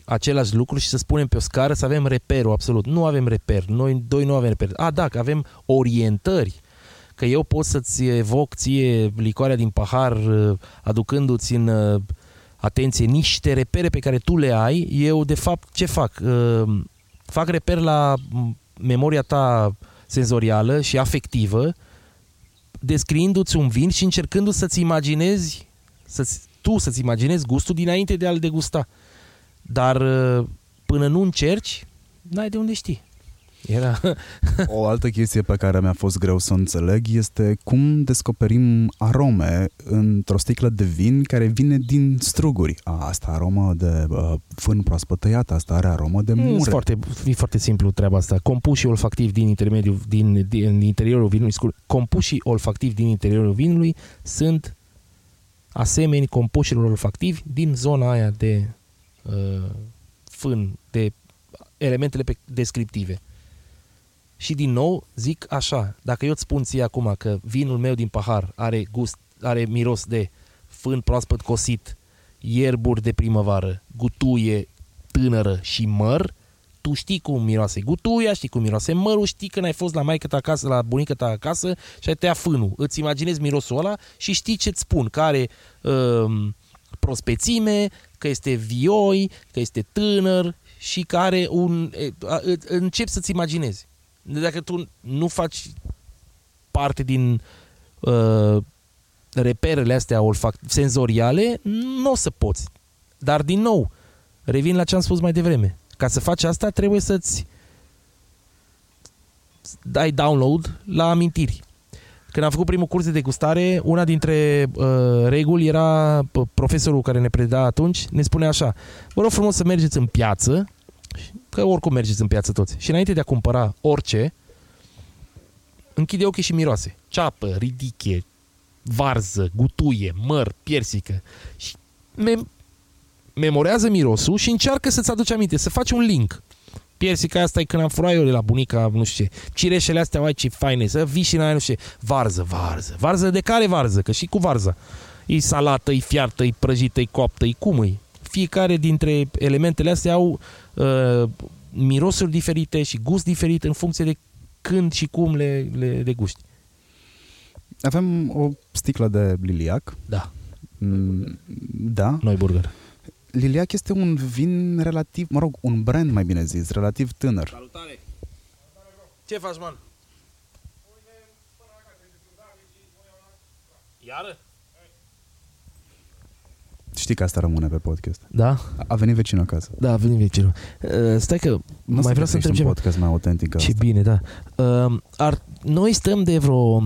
același lucru și să spunem pe o scară să avem reperul absolut. Nu avem reper. Noi doi nu avem reper. A, da, că avem orientări. Că eu pot să-ți evoc ție licoarea din pahar aducându-ți în atenție niște repere pe care tu le ai. Eu, de fapt, ce fac? Fac reper la memoria ta senzorială și afectivă descriindu-ți un vin și încercându să-ți imaginezi să tu să-ți imaginezi gustul dinainte de a-l degusta. Dar uh, până nu încerci, n-ai de unde știi. Era... o altă chestie pe care mi-a fost greu să înțeleg este cum descoperim arome într-o sticlă de vin care vine din struguri. A, asta aromă de uh, fân proaspăt tăiat, asta are aromă de mure. E foarte, e foarte simplu treaba asta. Compușii olfactivi din, intermediul, din, din interiorul vinului, compușii olfactivi din interiorul vinului sunt asemeni compușilor olfactivi din zona aia de uh, fân, de elementele pe, descriptive. Și din nou zic așa, dacă eu îți spun ție acum că vinul meu din pahar are gust, are miros de fân proaspăt cosit, ierburi de primăvară, gutuie tânără și măr, tu știi cum miroase gutuia, știi cum miroase mărul, știi când ai fost la maică ta acasă, la bunica ta acasă și ai tăiat fânul. Îți imaginezi mirosul ăla și știi ce-ți spun, că are uh, prospețime, că este vioi, că este tânăr și că are un... Uh, începi să-ți imaginezi. Dacă tu nu faci parte din uh, reperele astea olfact senzoriale, nu o să poți. Dar din nou, revin la ce am spus mai devreme. Ca să faci asta trebuie să-ți dai download la amintiri. Când am făcut primul curs de degustare, una dintre uh, reguli era profesorul care ne preda atunci, ne spune așa, vă rog frumos să mergeți în piață, că oricum mergeți în piață toți, și înainte de a cumpăra orice, închide ochii și miroase. Ceapă, ridiche, varză, gutuie, măr, piersică. Și mem- memorează mirosul și încearcă să-ți aduci aminte, să faci un link. Piersica asta e când am furat eu de la bunica, nu știu ce. Cireșele astea, mai ce faine, să vii și în aia, nu știu ce. Varză, varză. Varză de care varză? Că și cu varza. E salată, e fiartă, e prăjită, e coaptă, e cum e. Fiecare dintre elementele astea au uh, mirosuri diferite și gust diferit în funcție de când și cum le, le degusti. Avem o sticlă de liliac. Da. Mm, da. Noi burger. Liliac este un vin relativ, mă rog, un brand mai bine zis, relativ tânăr. Salutare! Ce faci, man? Iară? Știi că asta rămâne pe podcast. Da? A venit vecinul acasă. Da, a venit vecinul. Uh, stai că nu mai vreau să întreb un ceva. podcast mai autentic Ce asta. bine, da. Uh, ar, noi stăm de vreo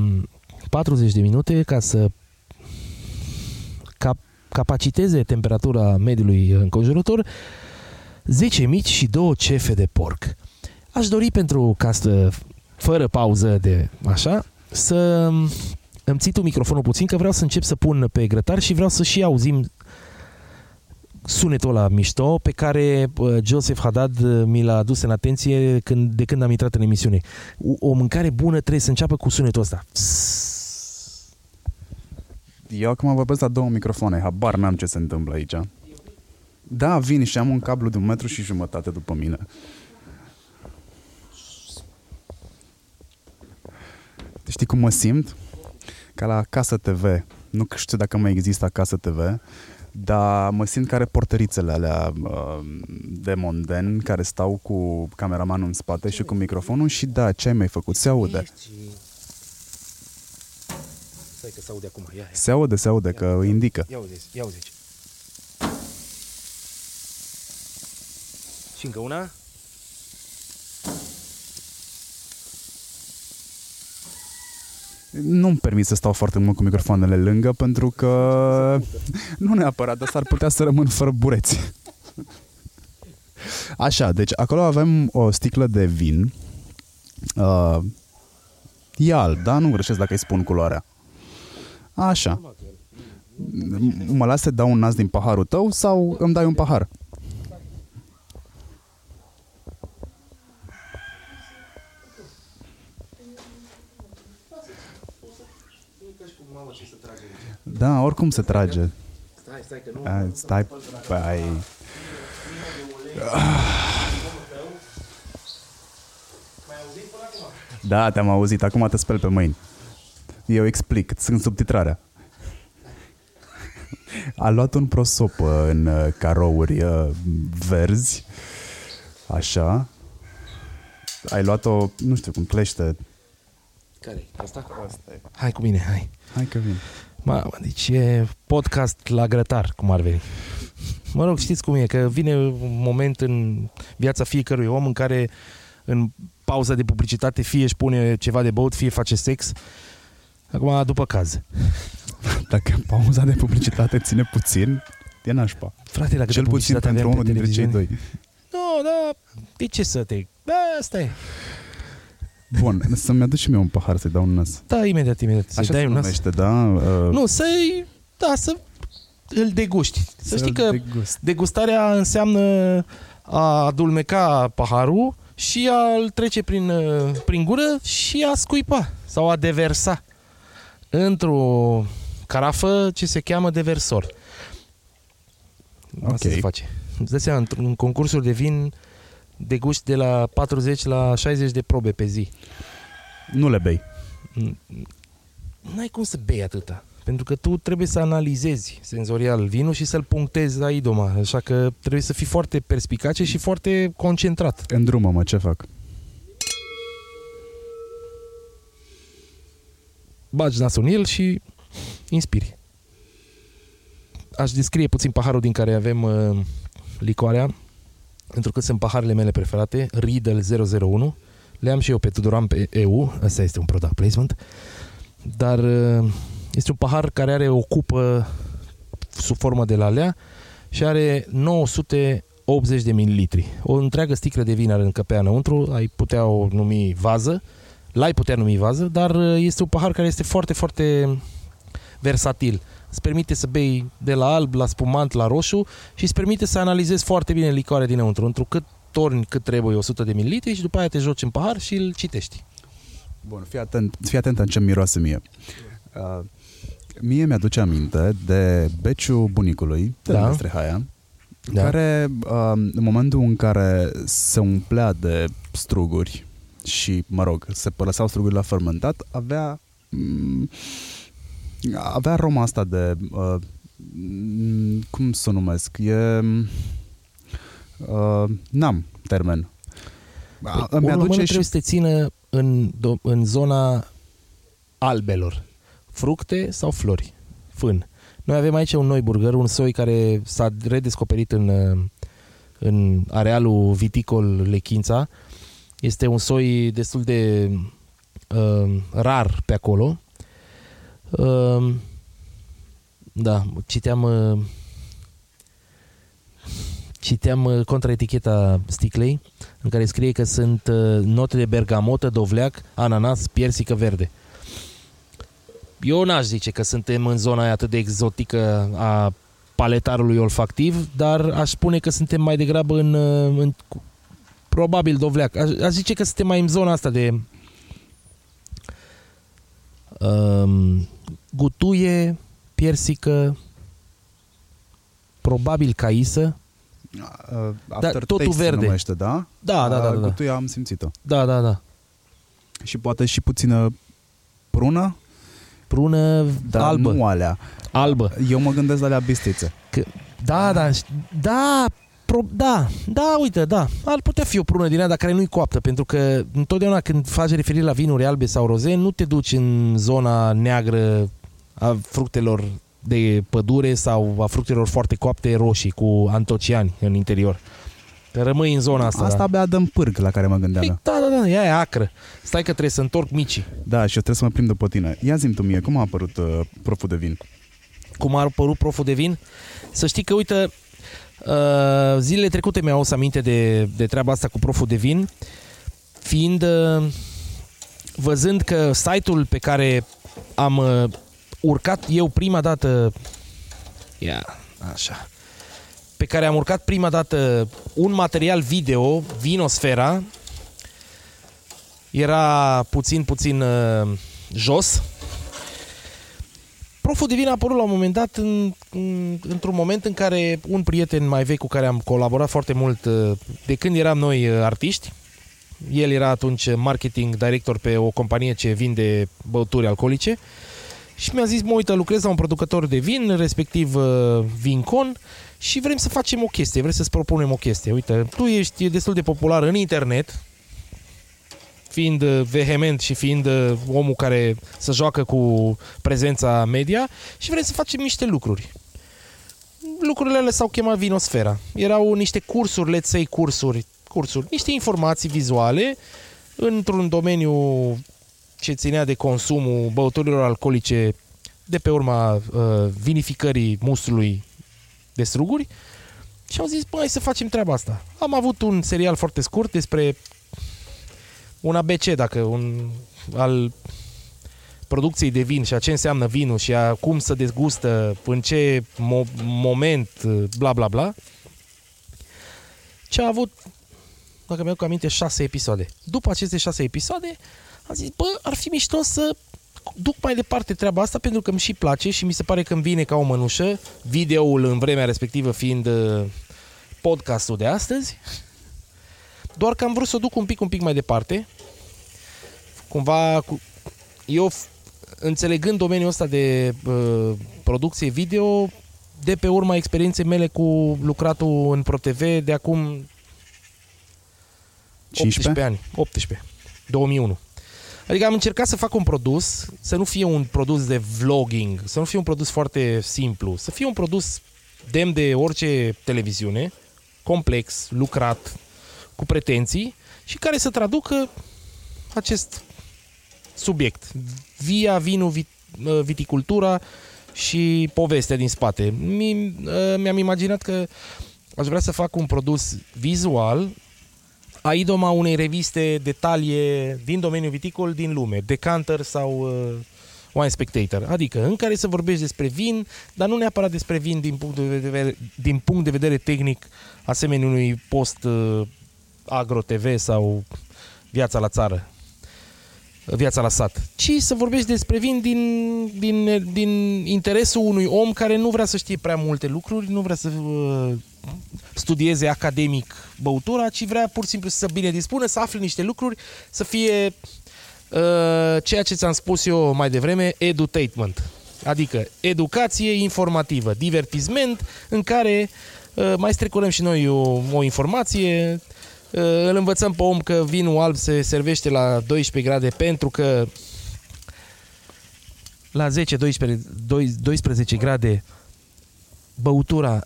40 de minute ca să cap, capaciteze temperatura mediului înconjurător 10 mici și 2 cefe de porc. Aș dori pentru castă fără pauză de așa să îmi ții tu microfonul puțin că vreau să încep să pun pe grătar și vreau să și auzim sunetul ăla mișto pe care uh, Joseph Haddad uh, mi l-a adus în atenție când, de când am intrat în emisiune. O, o mâncare bună trebuie să înceapă cu sunetul ăsta. Eu acum vorbesc la două microfoane, habar n-am ce se întâmplă aici. Da, vin și am un cablu de un metru și jumătate după mine. Știi cum mă simt? Ca la Casă TV. Nu știu dacă mai există Casă TV, dar mă simt ca reporterițele alea uh, de monden care stau cu cameramanul în spate și cu microfonul și da, ce ai mai făcut? Se aude. Stai că se aude acum. Ia, ia. Se aude, se aude, că indică. Ia uzi, ia uzi. Și încă una. Nu-mi permit să stau foarte mult cu microfoanele lângă pentru că nu neapărat, dar s-ar putea să rămân fără bureți. Așa, deci acolo avem o sticlă de vin. Uh, e alb, da? Nu greșesc dacă îi spun culoarea. Așa. Mă las să dau un nas din paharul tău sau îmi dai un pahar? Da, oricum se trage. Stai, stai, că nu... A, stai, păi... Da, te-am auzit. Acum te speli pe mâini. Eu explic. Sunt subtitrarea. A luat un prosop uh, în uh, carouri uh, verzi. Așa. Ai luat-o, nu știu cum clește. Care Asta? Asta e. Hai cu mine, hai. Hai că vin. Mamă, deci e podcast la grătar, cum ar veni. Mă rog, știți cum e, că vine un moment în viața fiecărui om în care în pauza de publicitate fie își pune ceva de băut, fie face sex. Acum, după caz. Dacă pauza de publicitate ține puțin, e nașpa. Frate, dacă Cel de puțin publicitate pentru avem unul pe dintre cei televiziune- doi. Nu, da, de ce să te... Da, asta e. Bun, să-mi aduc și mie un pahar să-i dau un nas. Da, imediat, imediat. Să Așa dai se un nas. numește, da? Uh, Nu, să-i... Da, să îl deguști. Să știi că degust. degustarea înseamnă a adulmeca paharul și a-l trece prin, uh, prin gură și a scuipa sau a deversa într-o carafă ce se cheamă deversor. Asta Ok. se face. Îți dai seama, într-un concursuri de vin degusti de la 40 la 60 de probe pe zi. Nu le bei. N-ai cum să bei atâta. Pentru că tu trebuie să analizezi senzorial vinul și să-l punctezi la idoma. Așa că trebuie să fii foarte perspicace și foarte concentrat. Îndrumă-mă, ce fac? Bagi nasul în el și inspiri. Aș descrie puțin paharul din care avem uh, licoarea, pentru că sunt paharele mele preferate, Riedel 001. Le am și eu pe Tudoran pe EU, asta este un product placement, dar uh, este un pahar care are o cupă sub formă de lalea și are 980 de mililitri. O întreagă sticlă de vin are încăpea înăuntru, ai putea o numi vază, l-ai putea numi vază, dar uh, este un pahar care este foarte, foarte versatil. Îți permite să bei de la alb, la spumant, la roșu și îți permite să analizezi foarte bine licoarea dinăuntru, într cât torni cât trebuie 100 de mililitri și după aia te joci în pahar și îl citești. Bun, fii atent, fii atent în ce miroase mie. Uh, mie mi-aduce aminte de beciul bunicului, de Da. da. Strehaia, Da. care uh, în momentul în care se umplea de struguri și, mă rog, se lăsau strugurile la fermentat, avea mm, avea aroma asta de uh, mm, cum să o numesc? E uh, n-am termen. A- Păi, o română Mi-aduce și trebuie să te țină în, do- în zona albelor. Fructe sau flori. Fân. Noi avem aici un noi burger, un soi care s-a redescoperit în, uh, în arealul viticol Lechința. Este un soi destul de uh, rar pe acolo. Uh, da, citeam uh, citeam uh, contraeticheta sticlei în care scrie că sunt uh, note de bergamotă, dovleac, ananas, piersică verde. Eu n-aș zice că suntem în zona aia atât de exotică a paletarului olfactiv, dar aș spune că suntem mai degrabă în, uh, în cu- probabil dovleac. Aș, aș zice că suntem mai în zona asta de um, gutuie, piersică, probabil caisă. Uh, Da, aftertaste totul se verde. numește, da? Da, da, da, da, da. Gutuia am simțit-o. Da, da, da. Și poate și puțină prună, Prună dar albă. nu alea. Albă. Eu mă gândesc la alea bistițe. Da, da, da, pro, da, da, uite, da. Ar putea fi o prună din aia, dar care nu-i coaptă, pentru că întotdeauna când faci referire la vinuri albe sau roze, nu te duci în zona neagră a fructelor de pădure sau a fructelor foarte coapte roșii cu antociani în interior. Că rămâi în zona asta. Asta da. abia dăm pârg la care mă gândeam. Păi, Da. da, da, da, ea e acră. Stai că trebuie să întorc micii. da, și eu trebuie să mă plimb după tine. Ia zi tu mie, cum a apărut uh, proful de vin? cum a apărut proful de vin. Să știi că, uite, uh, zilele trecute mi-au adus aminte de, de treaba asta cu proful de vin, fiind uh, văzând că site-ul pe care am uh, urcat eu prima dată Ia, așa. Pe care am urcat prima dată un material video, Vinosfera. Era puțin, puțin uh, jos. Proful Divin a apărut la un moment dat în, în, într-un moment în care un prieten mai vechi cu care am colaborat foarte mult uh, de când eram noi uh, artiști, el era atunci marketing director pe o companie ce vinde băuturi alcoolice și mi-a zis, mă uită, lucrez la un producător de vin, respectiv uh, Vincon și vrem să facem o chestie, vrem să-ți propunem o chestie. Uite, tu ești destul de popular în internet, fiind uh, vehement și fiind uh, omul care să joacă cu prezența media și vrem să facem niște lucruri. Lucrurile alea s-au chemat Vinosfera. Erau niște cursuri, let's say cursuri, cursuri, niște informații vizuale într-un domeniu ce ținea de consumul băuturilor alcoolice de pe urma uh, vinificării mustrului de struguri și au zis, bă, hai să facem treaba asta. Am avut un serial foarte scurt despre un ABC, dacă un al producției de vin și a ce înseamnă vinul și a cum să dezgustă, în ce mo- moment, bla bla bla. Ce a avut, dacă mi-au aminte, șase episoade. După aceste șase episoade, am zis, bă, ar fi mișto să duc mai departe treaba asta pentru că îmi și place și mi se pare că îmi vine ca o mănușă, videoul în vremea respectivă fiind uh, podcastul de astăzi, doar că am vrut să o duc un pic, un pic mai departe. Cumva, cu... eu înțelegând domeniul ăsta de uh, producție video, de pe urma experienței mele cu lucratul în ProTV de acum 15 18 ani, 18, 2001. Adică am încercat să fac un produs, să nu fie un produs de vlogging, să nu fie un produs foarte simplu, să fie un produs demn de orice televiziune, complex, lucrat, cu pretenții și care să traducă acest subiect via vinul, vit, uh, viticultura și povestea din spate. Mi, uh, mi-am imaginat că aș vrea să fac un produs vizual a idoma unei reviste detalie din domeniul viticol din lume, Decanter sau uh, Wine Spectator, adică în care să vorbești despre vin, dar nu neapărat despre vin din punct de vedere, din punct de vedere tehnic, asemenea unui post uh, agro TV sau viața la țară, viața la sat, ci să vorbești despre vin din, din, din interesul unui om care nu vrea să știe prea multe lucruri, nu vrea să uh, studieze academic băutura, ci vrea pur și simplu să bine dispună, să afle niște lucruri, să fie uh, ceea ce ți-am spus eu mai devreme, edutainment. Adică educație informativă, divertisment în care uh, mai strecurăm și noi o, o informație, uh, îl învățăm pe om că vinul alb se servește la 12 grade pentru că la 10-12 12 grade băutura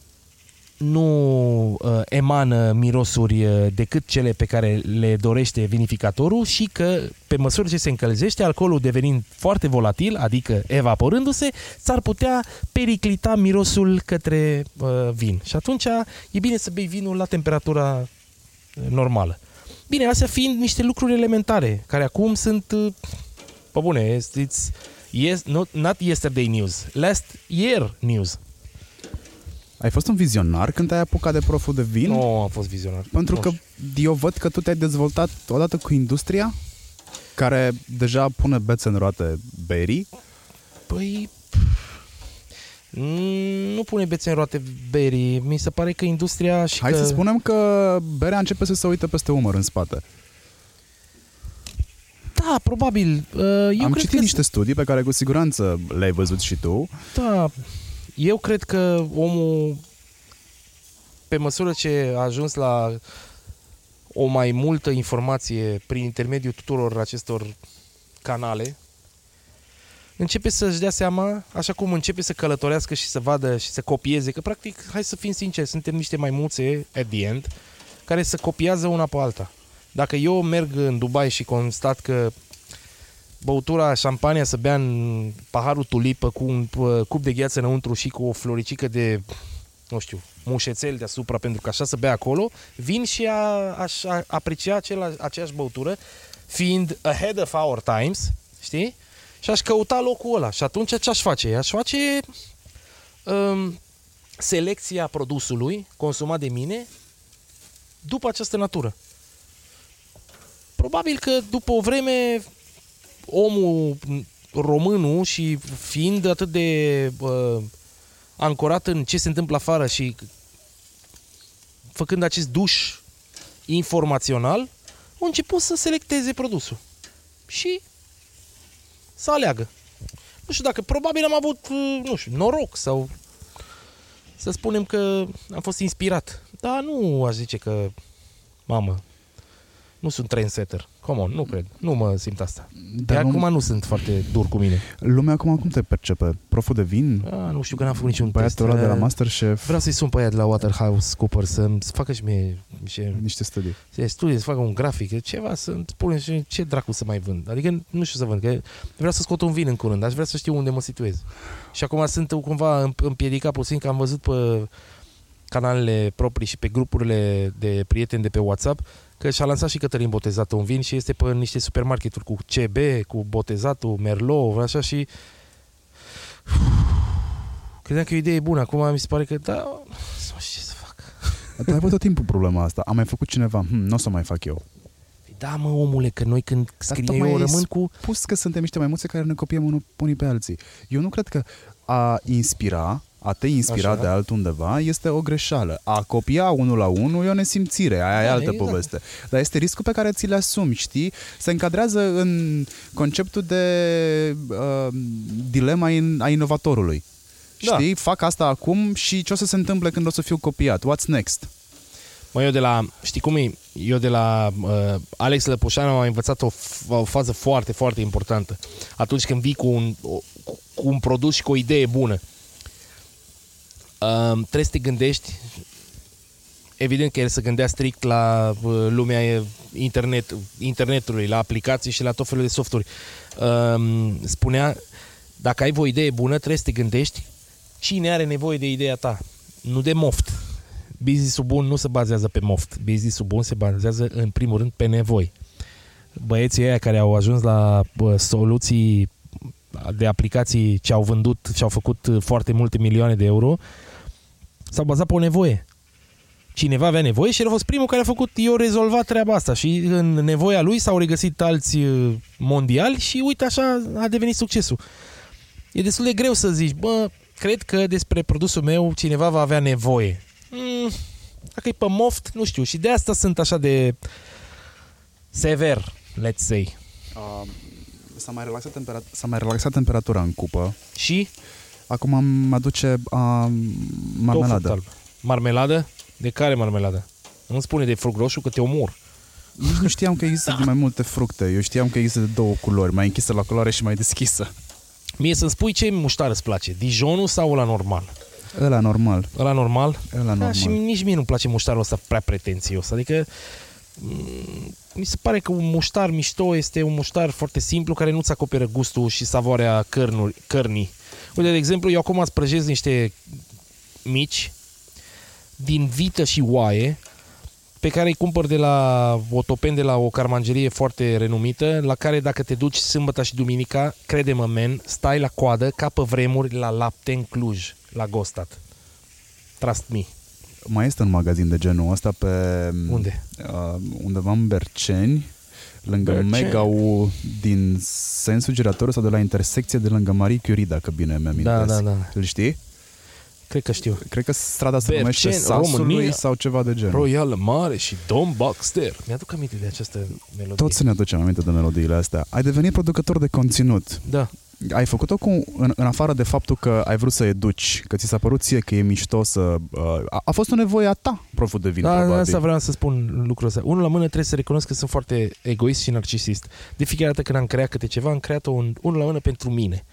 nu uh, emană mirosuri uh, decât cele pe care le dorește vinificatorul și că pe măsură ce se încălzește, alcoolul devenind foarte volatil, adică evaporându-se, s-ar putea periclita mirosul către uh, vin. Și atunci e bine să bei vinul la temperatura uh, normală. Bine, astea fiind niște lucruri elementare, care acum sunt, uh, pe bune, it's, it's yes, not, not yesterday news, last year news. Ai fost un vizionar când ai apucat de proful de vin? Nu am fost vizionar. Pentru Nu că eu văd că tu te-ai dezvoltat odată cu industria care deja pune bețe în roate berii. Păi... mm, Nu pune bețe în roate berii. Mi se pare că industria și Hai că... să spunem că berea începe să se uite peste umăr în spate. Da, probabil. Uh, Eu Am cred citit că niște studii pe care cu siguranță le-ai văzut și tu. Da, eu cred că omul, pe măsură ce a ajuns la o mai multă informație prin intermediul tuturor acestor canale, începe să-și dea seama, așa cum începe să călătorească și să vadă și să copieze, că practic, hai să fim sinceri, suntem niște maimuțe, at the end, care să copiază una pe alta. Dacă eu merg în Dubai și constat că băutura, șampania să bea în paharul tulipă cu un uh, cup de gheață înăuntru și cu o floricică de, nu știu, mușețel deasupra, pentru că așa să bea acolo, vin și a, aș a, aprecia acela, aceeași băutură, fiind ahead of our times, știi? Și aș căuta locul ăla. Și atunci ce aș face? Aș face um, selecția produsului consumat de mine după această natură. Probabil că după o vreme omul românul și fiind atât de uh, ancorat în ce se întâmplă afară și făcând acest duș informațional, a început să selecteze produsul. Și să aleagă. Nu știu dacă, probabil am avut, uh, nu știu, noroc sau să spunem că am fost inspirat. Dar nu aș zice că, mamă, nu sunt trendsetter. Come on, nu cred. Nu mă simt asta. Dar Dar acum nu, nu sunt foarte dur cu mine. lumea acum cum te percepe? Proful de vin? A, nu știu că n-am făcut niciun Băiatul test. ăla de la Eh, Masterchef? Vreau să-i sun pe aia de la Waterhouse Cooper să-mi să facă și mie și Niște studii. să studie, să facă un grafic, ceva, să-mi spune și ce dracu să mai vând. Adică nu știu să vând, că vreau să scot un vin în curând, aș vrea să știu unde mă situez. Și acum sunt cumva împ- împiedicat puțin, că am văzut pe canalele proprii și pe grupurile de prieteni de pe WhatsApp că și-a lansat și Cătălin Botezatul un vin și este pe niște supermarketuri cu CB, cu Botezatul, Merlot, așa și credeam că e o idee bună. Acum mi se pare că da, nu știu ce să fac. Dar ai avut tot timpul problema asta. Am mai făcut cineva. Hm, nu o să mai fac eu. Da, mă, omule, că noi când scriem tocmai eu ai rămân cu... Pus că suntem niște maimuțe care ne copiem unul, unii pe alții. Eu nu cred că a inspira, a te inspira Așa. de altundeva este o greșeală. A copia unul la unul e o nesimțire, aia e Da, altă exact. poveste. Dar este riscul pe care ți le asumi, știi? Se încadrează în conceptul de uh, dilema in, a inovatorului. Da. Știi? Fac asta acum și ce o să se întâmple când o să fiu copiat? What's next? Mă, eu de la, știi cum e? Eu de la uh, Alex Lăpușanu am învățat o, f- o fază foarte, foarte importantă. Atunci când vii cu un, o, cu cu un produs și cu o idee bună, uh, trebuie să te gândești Evident că el se gândea strict la uh, lumea e, internet, internetului, la aplicații și la tot felul de softuri. Uh, spunea, dacă ai o idee bună, trebuie să te gândești cine are nevoie de ideea ta, nu de moft. Business-ul bun nu se bazează pe moft. Business-ul bun se bazează în primul rând pe nevoi. Băieții ăia care au ajuns la bă, soluții de aplicații ce au vândut și au făcut foarte multe milioane de euro s-au bazat pe o nevoie. Cineva avea nevoie și el a fost primul care a făcut, eu rezolvat treaba asta și în nevoia lui s-au regăsit alți uh, mondiali și uite așa a devenit succesul. E destul de greu să zici, bă, cred că despre produsul meu cineva va avea nevoie. Mm, dacă e pe moft, nu știu. Și de asta sunt așa de sever, let's say. Uh, s-a, mai relaxat temperat- s-a mai relaxat temperatura în cupă. Și Acum am aduce uh, marmeladă. tofu alb. Marmeladă? De care marmeladă? Nu spune de fruct roșu că te omor. Nici nu știam că există de mai multe fructe. Eu știam că există de două culori, mai închisă la culoare și mai deschisă. Mie să-mi spui ce muștar îți place, Dijonul sau la normal? Ăla normal. Ăla normal? Ăla Da, normal. și nici mie nu-mi place muștarul ăsta prea pretențios. Adică mm, mi se pare că un muștar mișto este un muștar foarte simplu care nu-ți acoperă gustul și savoarea cărnuri, cărnii. Uite, de exemplu, eu acum îți prăjez niște mici din vită și oaie pe care îi cumpăr de la o topen de la o carmangerie foarte renumită, la care dacă te duci sâmbătă și duminica, crede-mă, men, stai la coadă ca pe vremuri la lapte în Cluj, la Gostat. Trust me. Mai este un magazin de genul ăsta pe... Unde? Uh, undeva în Berceni, lângă Berceni. Mega U, din sensul giratoriu sau de la intersecție de lângă Marie Curie, dacă bine mi-am Da, da, da. Îl știi? Cred că știu. Cred că strada se Berceni, numește Sasului România. sau ceva de genul. Royal Mare și Don Baxter. Mi-aduc aminte de această melodie. Tot să ne aducem aminte de melodiile astea. Ai devenit producător de conținut. Da. Ai făcut-o cu, în, în afară de faptul că ai vrut să educi, că ți s-a părut ție că e mișto să... Uh, a, a fost o nevoie a ta, proful de vin, Da, probabil. asta vreau să spun lucrul ăsta. Unul la mână trebuie să recunosc că sunt foarte egoist și narcisist. De fiecare dată când am creat câte ceva, am creat-o un, unul la mână pentru mine.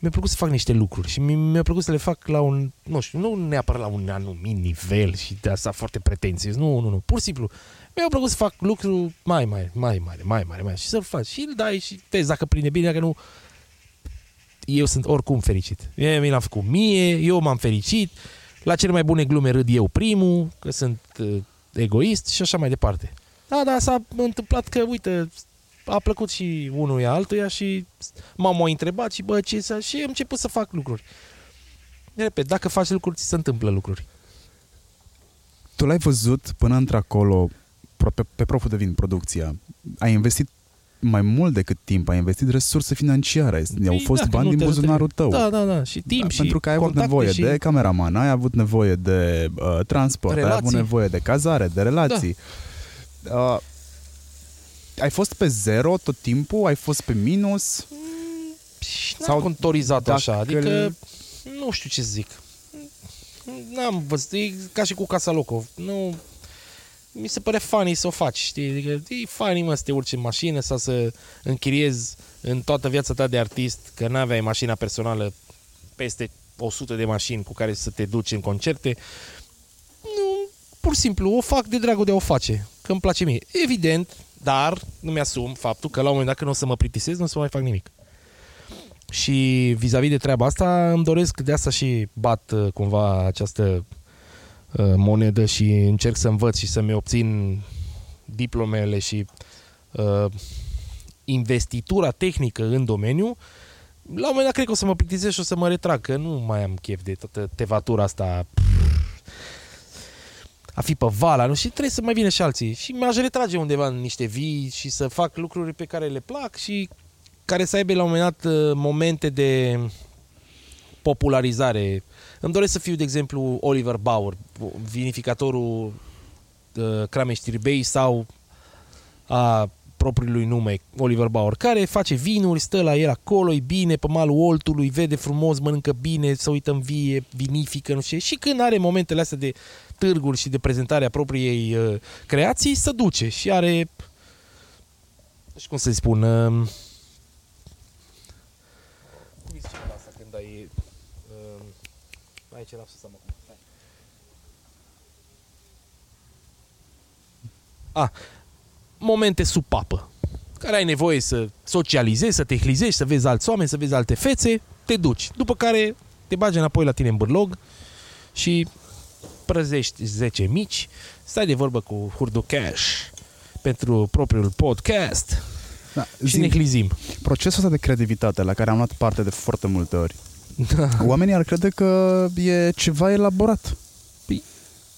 Mi-a plăcut să fac niște lucruri și mi- mi-a plăcut să le fac la un, nu știu, nu neapărat la un anumit nivel și de asta foarte pretențios. Nu, nu, nu. Pur și simplu. Mi-a plăcut să fac lucruri mai mare, mai mare, mai mare, mai mare și să-l faci. Și îl dai și vezi dacă prinde bine, dacă nu, eu sunt oricum fericit. Mie mi l-am făcut mie, eu m-am fericit, la cele mai bune glume râd eu primul, că sunt uh, egoist și așa mai departe. Da, da, s-a întâmplat că, uite, a plăcut și unuia altuia și m-am mai întrebat și, bă, ce să... Și am început să fac lucruri. Repet, dacă faci lucruri, ți se întâmplă lucruri. Tu l-ai văzut până într-acolo, pro- pe, pe proful de vin, producția. Ai investit mai mult decât timp, ai investit resurse financiare. Au Păi, fost dacă bani nu din te buzunarul tău. Da, da, da. Și timp Da, și pentru că ai avut contacte nevoie și... de cameraman, ai avut nevoie de uh, transport, ai avut Relații. nevoie de cazare, de relații. Da. Uh, ai fost pe zero tot timpul? Ai fost pe minus? Și n-am Sau contorizat dacă așa, adică îl- nu știu ce să zic. N-am văzut, e ca și cu Casa Locov. Nu, mi se pare funny să o faci, știi? Adică e funny, mă, să te urci în mașină sau să închiriezi în toată viața ta de artist, că n-aveai mașina personală peste 100 de mașini cu care să te duci în concerte. Nu, pur și simplu, o fac de dragul de a o face, că îmi place mie. Evident, dar nu mi-asum faptul că la un moment dat când o să mă plictisez, nu o să mai fac nimic. Și vis-a-vis de treaba asta, îmi doresc de asta și bat uh, cumva această uh, monedă și încerc să învăț și să-mi obțin diplomele și uh, investitura tehnică în domeniu. La un moment dat cred că o să mă plictisesc și o să mă retrag, că nu mai am chef de toată tevatura asta a fi pe vala, nu? Și trebuie să mai vină și alții. Și m-aș retrage undeva în niște vii și să fac lucruri pe care le plac și care să aibă la un moment dat uh, momente de popularizare. Îmi doresc să fiu, de exemplu, Oliver Bauer, vinificatorul uh, Crameștirbei sau a propriului nume, Oliver Bauer, care face vinuri, stă la el acolo, e bine, pe malul Oltului, vede frumos, mănâncă bine, se uită în vie, vinifică, nu știu ce. Și când are momentele astea de târguri și de prezentare a propriei uh, creații, se duce și are nu știu cum să spun uh, 100% acum. A, ah, momente sub papă, care ai nevoie să socializezi, să te hlizești, să vezi alți oameni, să vezi alte fețe, te duci. După care te bagi înapoi la tine în bârlog și prăzești 10 mici, stai de vorbă cu Hurducash pentru propriul podcast da, și zi, ne hlizim. Procesul ăsta de creativitate la care am luat parte de foarte multe ori, oamenii ar crede că e ceva elaborat.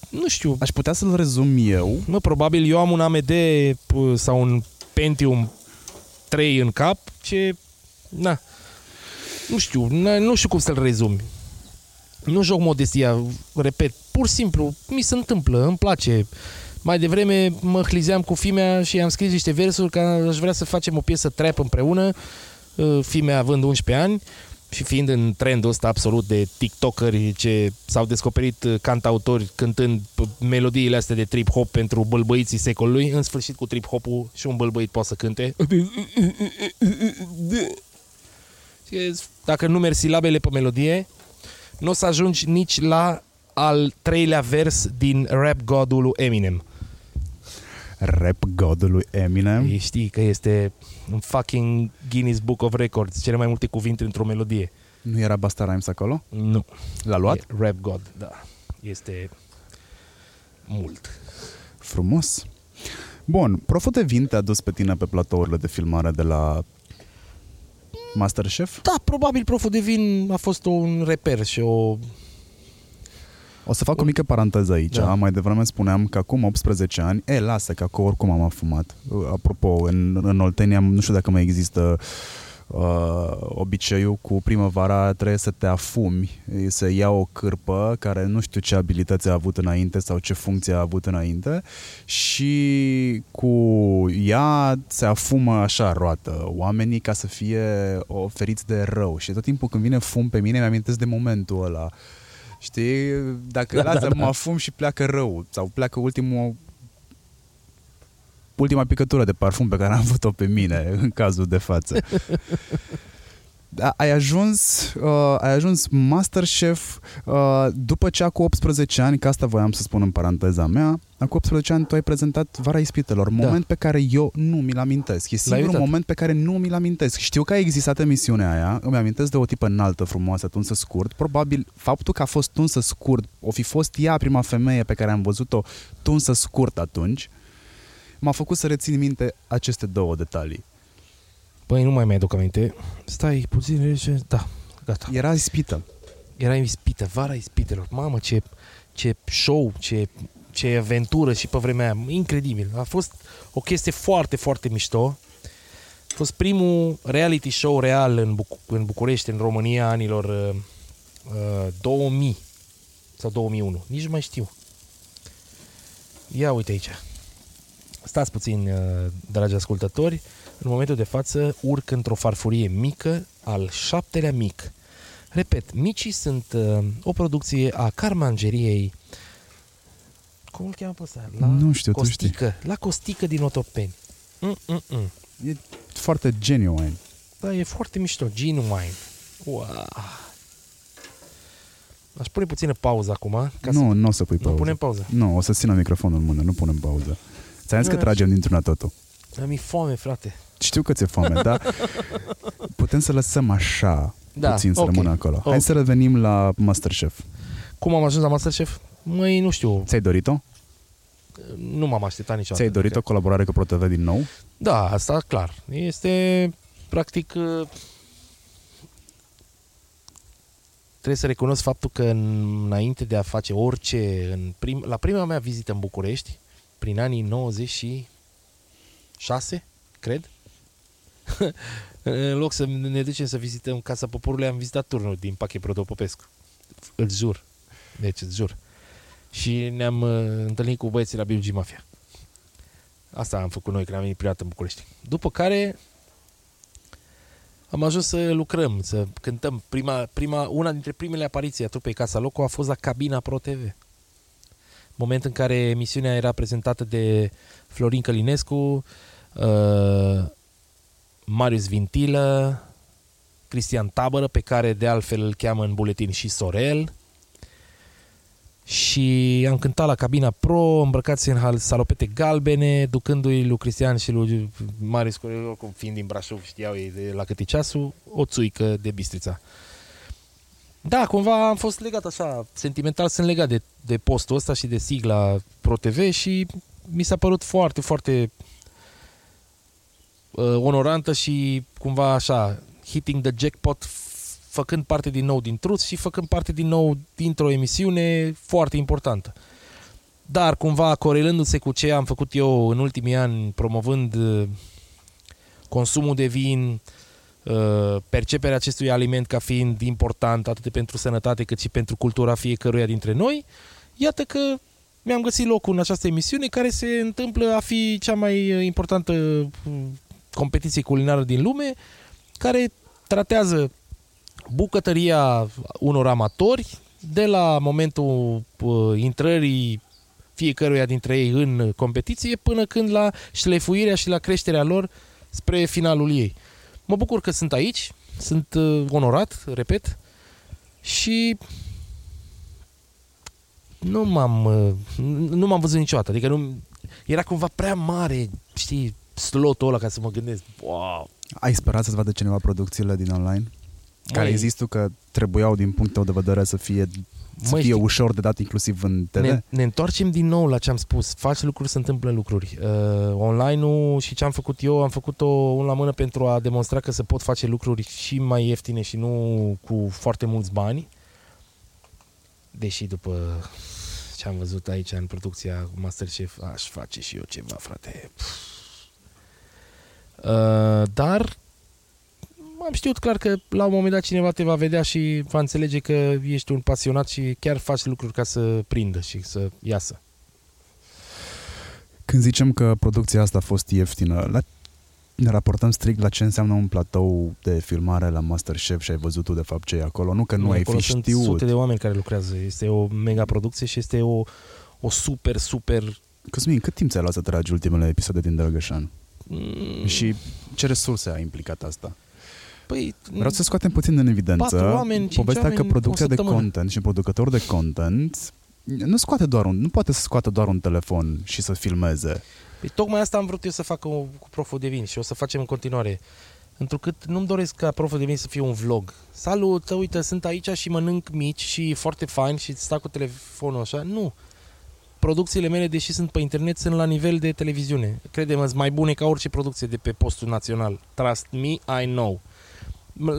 Nu știu, Aș putea să-l rezum eu. mă, probabil eu am un AMD p- sau un Pentium 3 în cap, ce, na, nu știu, na, nu știu cum să-l rezumi. Nu joc modestia, repet, pur și simplu, mi se întâmplă, îmi place. Mai devreme mă hlizeam cu Fimea și am scris niște versuri că aș vrea să facem o piesă trap împreună, uh, Fimea având 11 ani și fiind în trendul ăsta absolut de tiktokeri ce s-au descoperit uh, cantautori cântând p- melodiile astea de trip-hop pentru bălbăiții secolului, în sfârșit cu trip-hopul și un bălbăit poate să cânte. Și Dacă nu mergi silabele pe melodie, nu o să ajungi nici la al treilea vers din rap godul lui Eminem. Rap godul lui Eminem. Ei Știi că este un fucking Guinness Book of Records, cele mai multe cuvinte într-o melodie. Nu era Basta Rhymes acolo? Nu. L-a luat? E rap God, da. Este mult. Frumos. Bun, Proful de Vin te-a dus pe tine pe platourile de filmare de la Masterchef? Da, probabil proful de vin a fost un reper și o... O să fac o mică paranteză aici. Da. Mai devreme spuneam că acum 18 ani, e, lasă că acum oricum am afumat. Apropo, în, în Oltenia, nu știu dacă mai există uh, obiceiul cu primăvara trebuie să te afumi, să ia o cârpă care nu știu ce abilități a avut înainte sau ce funcție a avut înainte și cu ea se afumă așa roată oamenii ca să fie oferiți de rău și tot timpul când vine fum pe mine mi-amintesc de momentul ăla Știi? Dacă Da, da, lasă, da, da, mă afum și pleacă rău. Sau pleacă ultimul ultima picătură de parfum pe care am avut-o pe mine în cazul de față. Da, ai ajuns, uh, ai ajuns Masterchef uh, după ce cu 18 ani, că asta voiam să spun în paranteza mea, cu 18 ani tu ai prezentat Vara Ispitelor, moment pe care eu nu mi-l amintesc. E singurul uitat. moment pe care nu mi-l amintesc. Știu că a existat emisiunea aia, îmi amintesc de o tipă înaltă, frumoasă, tunsă scurt. Probabil faptul că a fost tunsă scurt, o fi fost ea prima femeie pe care am văzut-o tunsă scurt atunci, m-a făcut să rețin minte aceste două detalii. Păi nu mai mi-aduc aminte. Stai puțin, rece. da, gata. Era ispită. Era ispită, vara ispitelor. Mamă, ce, ce show, ce, ce aventură și pe vremea aia. Incredibil. A fost o chestie foarte, foarte mișto. A fost primul reality show real în, Buc- în București, în România, anilor uh, uh, 2000 sau 2001. Nici nu mai știu. Ia uite aici. Stați puțin, uh, dragi ascultători. În momentul de față urc într-o farfurie mică, al șaptelea mic. Repet, micii sunt uh, o producție a carmangeriei cum îl cheamă pe ăsta? La Nu știu, tu Costică. La Costică din Otopeni. Mm-mm-mm. E foarte genuine. Da, e foarte mișto. Genuine. Wow. Aș pune puțină pauză acum. Ca nu, nu o să pui să... pauză. Nu punem pauză. Nu, o să țină microfonul în mână, nu punem pauză. Ți-am zis că Da. tragem dintr-una totul. Mi foame, frate. Știu că ți-e foame, dar putem să lăsăm așa Da, puțin să ok. rămână acolo. Hai Ok. să revenim la Masterchef. Cum am ajuns la Masterchef? Măi, nu știu. Ți-ai dorit-o? Nu m-am așteptat niciodată. Ți-ai dorit o colaborare cu ProTV din nou? Da, asta clar. Este practic uh, trebuie să recunosc faptul că înainte de a face orice în prim, la prima mea vizită în București, prin anii 96, cred, în loc să ne ducem să vizităm Casa Poporului, am vizitat turnul din Pachet Protopopescu. Îl jur. Deci, îți jur. Și ne-am uh, întâlnit cu băieții la BG Mafia. Asta am făcut noi când am venit prima dată în București. După care am ajuns să lucrăm, să cântăm. Prima, prima, una dintre primele apariții a trupei Casa Loco a fost la Cabina Pro TV. Moment în care emisiunea era prezentată de Florin Călinescu, uh, Marius Vintilă, Cristian Tabără, pe care de altfel îl cheamă în buletin și Sorel. Și am cântat la cabina pro, îmbrăcați în hal- salopete galbene, ducându-i lui Cristian și lui Marius Corel, oricum fiind din Brașov, știau ei de la câte ceasul, o țuică de Bistrița. Da, cumva am fost legat așa, sentimental sunt legat de, de postul ăsta și de sigla ProTV și mi s-a părut foarte, foarte uh, onorantă și cumva așa, hitting the jackpot, f- făcând parte din nou din Truth și făcând parte din nou dintr-o emisiune foarte importantă. Dar cumva corelându-se cu ce am făcut eu în ultimii ani, promovând uh, consumul de vin, uh, perceperea acestui aliment ca fiind important atât pentru sănătate cât și pentru cultura fiecăruia dintre noi, iată că mi-am găsit locul în această emisiune care se întâmplă a fi cea mai uh, importantă uh, competiție culinară din lume, care tratează bucătăria unor amatori de la momentul uh, intrării fiecăruia dintre ei în competiție până când la șlefuirea și la creșterea lor spre finalul ei. Mă bucur că sunt aici, sunt uh, onorat, repet, și nu m-am, uh, nu m-am văzut niciodată. Adică nu, era cumva prea mare, știi, slotul ăla ca să mă gândesc, wow, Ai sperat să-ți vadă cineva producțiile din online? Care Măi, există că trebuiau din punctul tău de vedere să fie, să Măi, fie știi- ușor de dat inclusiv în TV? Ne, ne întoarcem din nou la ce am spus. Faci lucruri, se întâmplă lucruri. Uh, online-ul și ce am făcut eu, am făcut-o un la mână pentru a demonstra că se pot face lucruri și mai ieftine și nu cu foarte mulți bani. Deși după ce am văzut aici în producția Masterchef, aș face și eu ceva, frate. Uh, dar am știut clar că la un moment dat cineva te va vedea și va înțelege că ești un pasionat și chiar faci lucruri ca să prindă și să iasă. Când zicem că producția asta a fost ieftină, la, ne raportăm strict la ce înseamnă un platou de filmare la Masterchef și ai văzut tu de fapt ce e acolo. Nu că nu, ai acolo fi sunt știut. sute de oameni care lucrează. Este o mega producție și este o, o super, super... Cosmin, cât timp ți-ai luat să tragi ultimele episoade din Drăgășan? Mm, Și ce resurse a implicat asta? Păi, Vreau să scoatem puțin în evidență Patru oameni, cinci povestea că oameni, producția o de săptămână. content și producător de content nu scoate doar un, nu poate să scoată doar un telefon și să filmeze. Păi tocmai asta am vrut eu să fac cu, cu Proful de Vin și o să facem în continuare. Întrucât nu-mi doresc ca Proful de Vin să fie un vlog. Salut, uite, sunt aici și mănânc mici și e foarte fain și stau cu telefonul așa. Nu. Producțiile mele, deși sunt pe internet, sunt la nivel de televiziune. Crede-mă, sunt mai bune ca orice producție de pe postul național. Trust me, I know.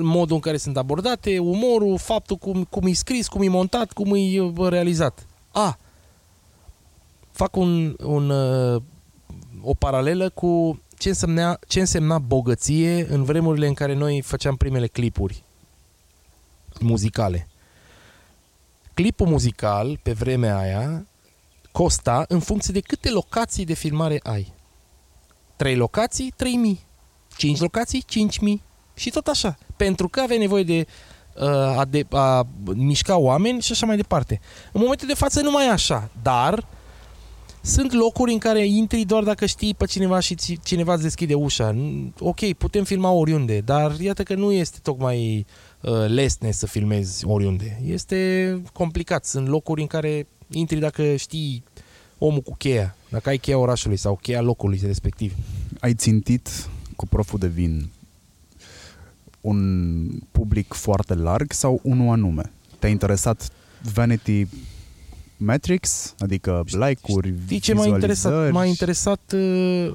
modul în care sunt abordate, umorul, faptul cum, cum e scris, cum e montat, cum e uh, realizat. A, fac un, un, uh, o paralelă cu ce însemna, ce însemna bogăție în vremurile în care noi făceam primele clipuri muzicale. Clipul muzical, pe vremea aia, costa în funcție de câte locații de filmare ai. 3 locații, 3000. 5 locații, 5000. Și tot așa. Pentru că aveai nevoie de uh, a, de, a mișca oameni și așa mai departe. În momentul de față nu mai e așa, dar sunt locuri în care intri doar dacă știi pe cineva și cineva îți deschide ușa. Ok, putem filma oriunde, dar iată că nu este tocmai uh, lesne să filmezi oriunde. Este complicat. Sunt locuri în care intri dacă știi omul cu cheia, dacă ai cheia orașului sau cheia locului respectiv. Ai țintit cu proful de vin un public foarte larg sau unul anume? Te-a interesat vanity metrics, adică like-uri, Știi ce m-a interesat? M-a interesat, uh,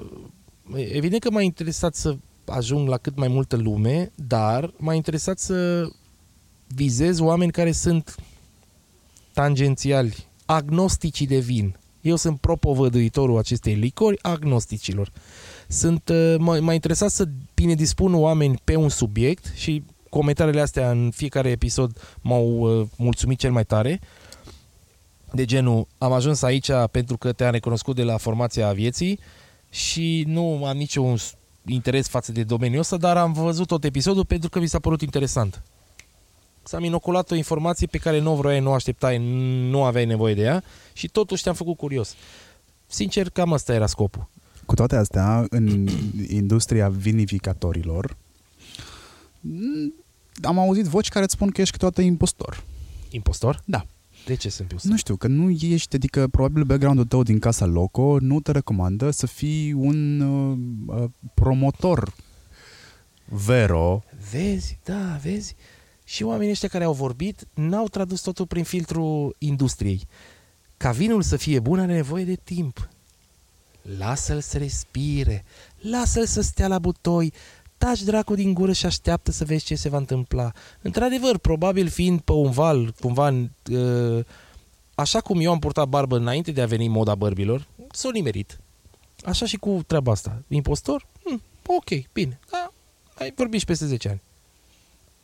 evident că m-a interesat să ajung la cât mai multă lume, dar m-a interesat să vizez oameni care sunt tangențiali, agnosticii de vin. Eu sunt propovăduitorul acestei licori agnosticilor. Sunt, uh, m-a interesat să bine dispun oameni pe un subiect și comentariile astea în fiecare episod m-au uh, mulțumit cel mai tare. De genul, am ajuns aici pentru că te-am recunoscut de la formația vieții și nu am niciun interes față de domeniul ăsta, dar am văzut tot episodul pentru că mi s-a părut interesant. S-am inoculat o informație pe care nu o vroiai, nu o așteptai, nu aveai nevoie de ea și totuși te-am făcut curios. Sincer, cam asta era scopul. Cu toate astea, în industria vinificatorilor, am auzit voci care îți spun că ești câteodată impostor. Impostor? Da. De ce sunt impostor? Nu știu, că nu ești, adică probabil background-ul tău din casa Loco nu te recomandă să fii un uh, uh, promotor vero. Vezi, da, vezi. Și oamenii ăștia care au vorbit n-au tradus totul prin filtrul industriei. Ca vinul să fie bun are nevoie de timp. Lasă-l să respire, lasă-l să stea la butoi, taci dracu din gură și așteaptă să vezi ce se va întâmpla. Într-adevăr, probabil fiind pe un val, cumva, uh, așa cum eu am purtat barbă înainte de a veni moda bărbilor, s-o nimerit. Așa și cu treaba asta. Impostor? Hm, ok, bine. Da, ai vorbit și peste 10 ani.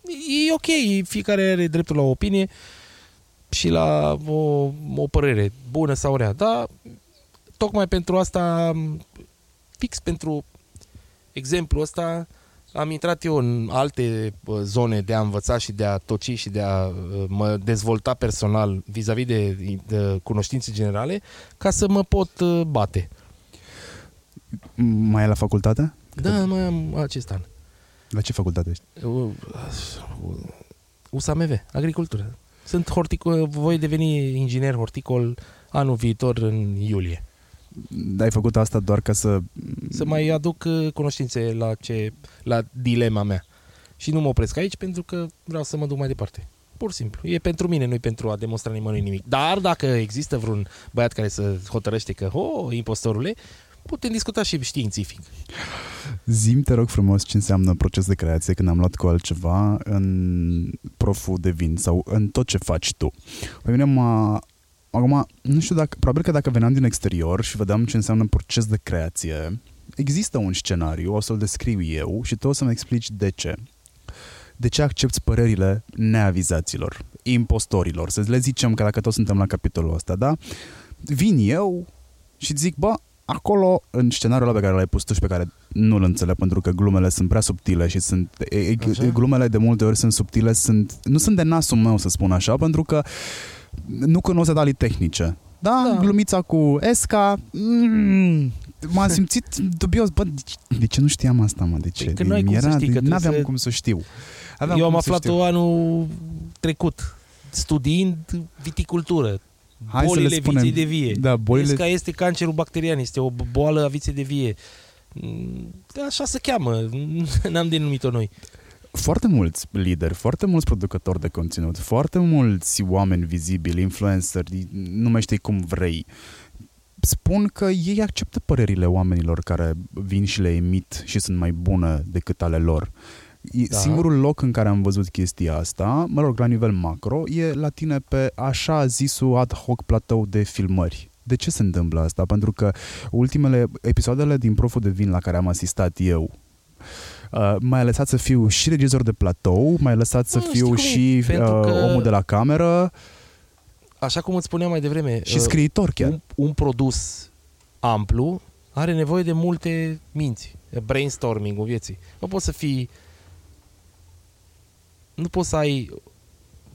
E ok, fiecare are dreptul la o opinie și la o, o părere bună sau rea, dar tocmai pentru asta, fix pentru exemplu ăsta, am intrat eu în alte zone de a învăța și de a toci și de a mă dezvolta personal vis-a-vis de, de cunoștințe generale ca să mă pot bate. Mai e la facultate? Da, mai am acest an. La ce facultate ești? USAMV, agricultură. Sunt horticol, voi deveni inginer horticol anul viitor în iulie. Ai făcut asta doar ca să... Să mai aduc uh, cunoștințe la, ce, la dilema mea. Și nu mă opresc aici pentru că vreau să mă duc mai departe. Pur și simplu. E pentru mine, nu e pentru a demonstra nimănui nimic. Dar dacă există vreun băiat care să hotărăște că, oh, impostorule, putem discuta și științific. Zim, te rog frumos, ce înseamnă proces de creație când am luat cu altceva în proful de vin sau în tot ce faci tu. Pe mine m-a Acum, nu știu dacă, probabil că dacă veneam din exterior și vedeam ce înseamnă proces de creație, există un scenariu, o să-l descriu eu și tu o să-mi explici de ce. De ce accepti părerile neavizaților, impostorilor, să le zicem că dacă toți suntem la capitolul ăsta, da? Vin eu și zic, bă, acolo, în scenariul ăla pe care l-ai pus tu și pe care nu-l înțeleg pentru că glumele sunt prea subtile și sunt e, glumele de multe ori sunt subtile, sunt, nu sunt de nasul meu să spun așa, pentru că nu cunosc detalii tehnice. Da, da. glumița cu Esca, mm, m-am simțit dubios. Bă, de, de ce nu știam asta, mă? De ce? Păi, nu ai cum Era, să știi, că n-aveam să... cum să știu. Aveam Eu am aflat-o anul trecut, studiind viticultură. Hai bolile să le spunem. viței de vie. Da, bolile... Esca este cancerul bacterian, este o boală a viței de vie. Mm, așa se cheamă, n-am denumit-o noi foarte mulți lideri, foarte mulți producători de conținut, foarte mulți oameni vizibili, influenceri, numește-i cum vrei, spun că ei acceptă părerile oamenilor care vin și le emit și sunt mai bune decât ale lor. E Da. Singurul loc în care am văzut chestia asta, mă rog, la nivel macro, e la tine pe așa zisul ad hoc platou de filmări. De ce se întâmplă asta? Pentru că ultimele episoadele din Proful de Vin la care am asistat eu, Uh, m-ai lăsat să fiu și regizor de platou, m-ai lăsat să Nu, știi fiu cum e? și Pentru uh, că- omul de la cameră Așa cum îți spuneam mai devreme, și uh, scriitor chiar. un, un produs amplu are nevoie de multe minți. Brainstorming-ul vieții. Nu poți să fii... Nu poți să ai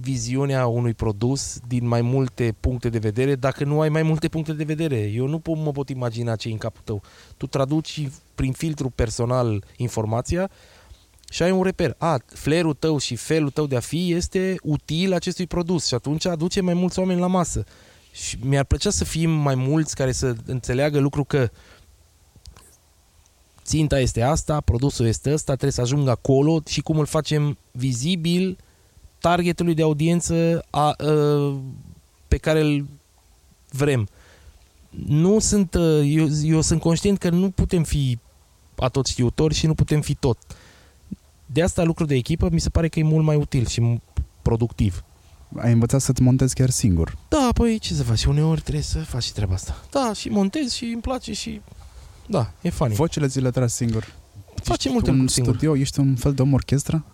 viziunea unui produs din mai multe puncte de vedere dacă nu ai mai multe puncte de vedere. Eu nu pot, mă pot imagina ce e în capul tău. Tu traduci prin filtru personal informația și ai un reper. A, flerul tău și felul tău de a fi este util acestui produs și atunci aduce mai mulți oameni la masă. Și mi-ar plăcea să fim mai mulți care să înțeleagă lucru că ținta este asta, produsul este ăsta, trebuie să ajungă acolo și cum îl facem vizibil targetului de audiență a, a, pe care îl vrem. Nu sunt, uh, eu, eu sunt conștient că nu putem fi atot știutori și nu putem fi tot. De asta lucru de echipă mi se pare că e mult mai util și productiv. Ai învățat să-ți montezi chiar singur. Da, păi ce să faci? Uneori trebuie să faci și treaba asta. Da, și montez și îmi place și... Da, e funny. Vocele zi le tragi singur. Face Ești multe un lucruri singur. studio, ești un fel de om orchestră?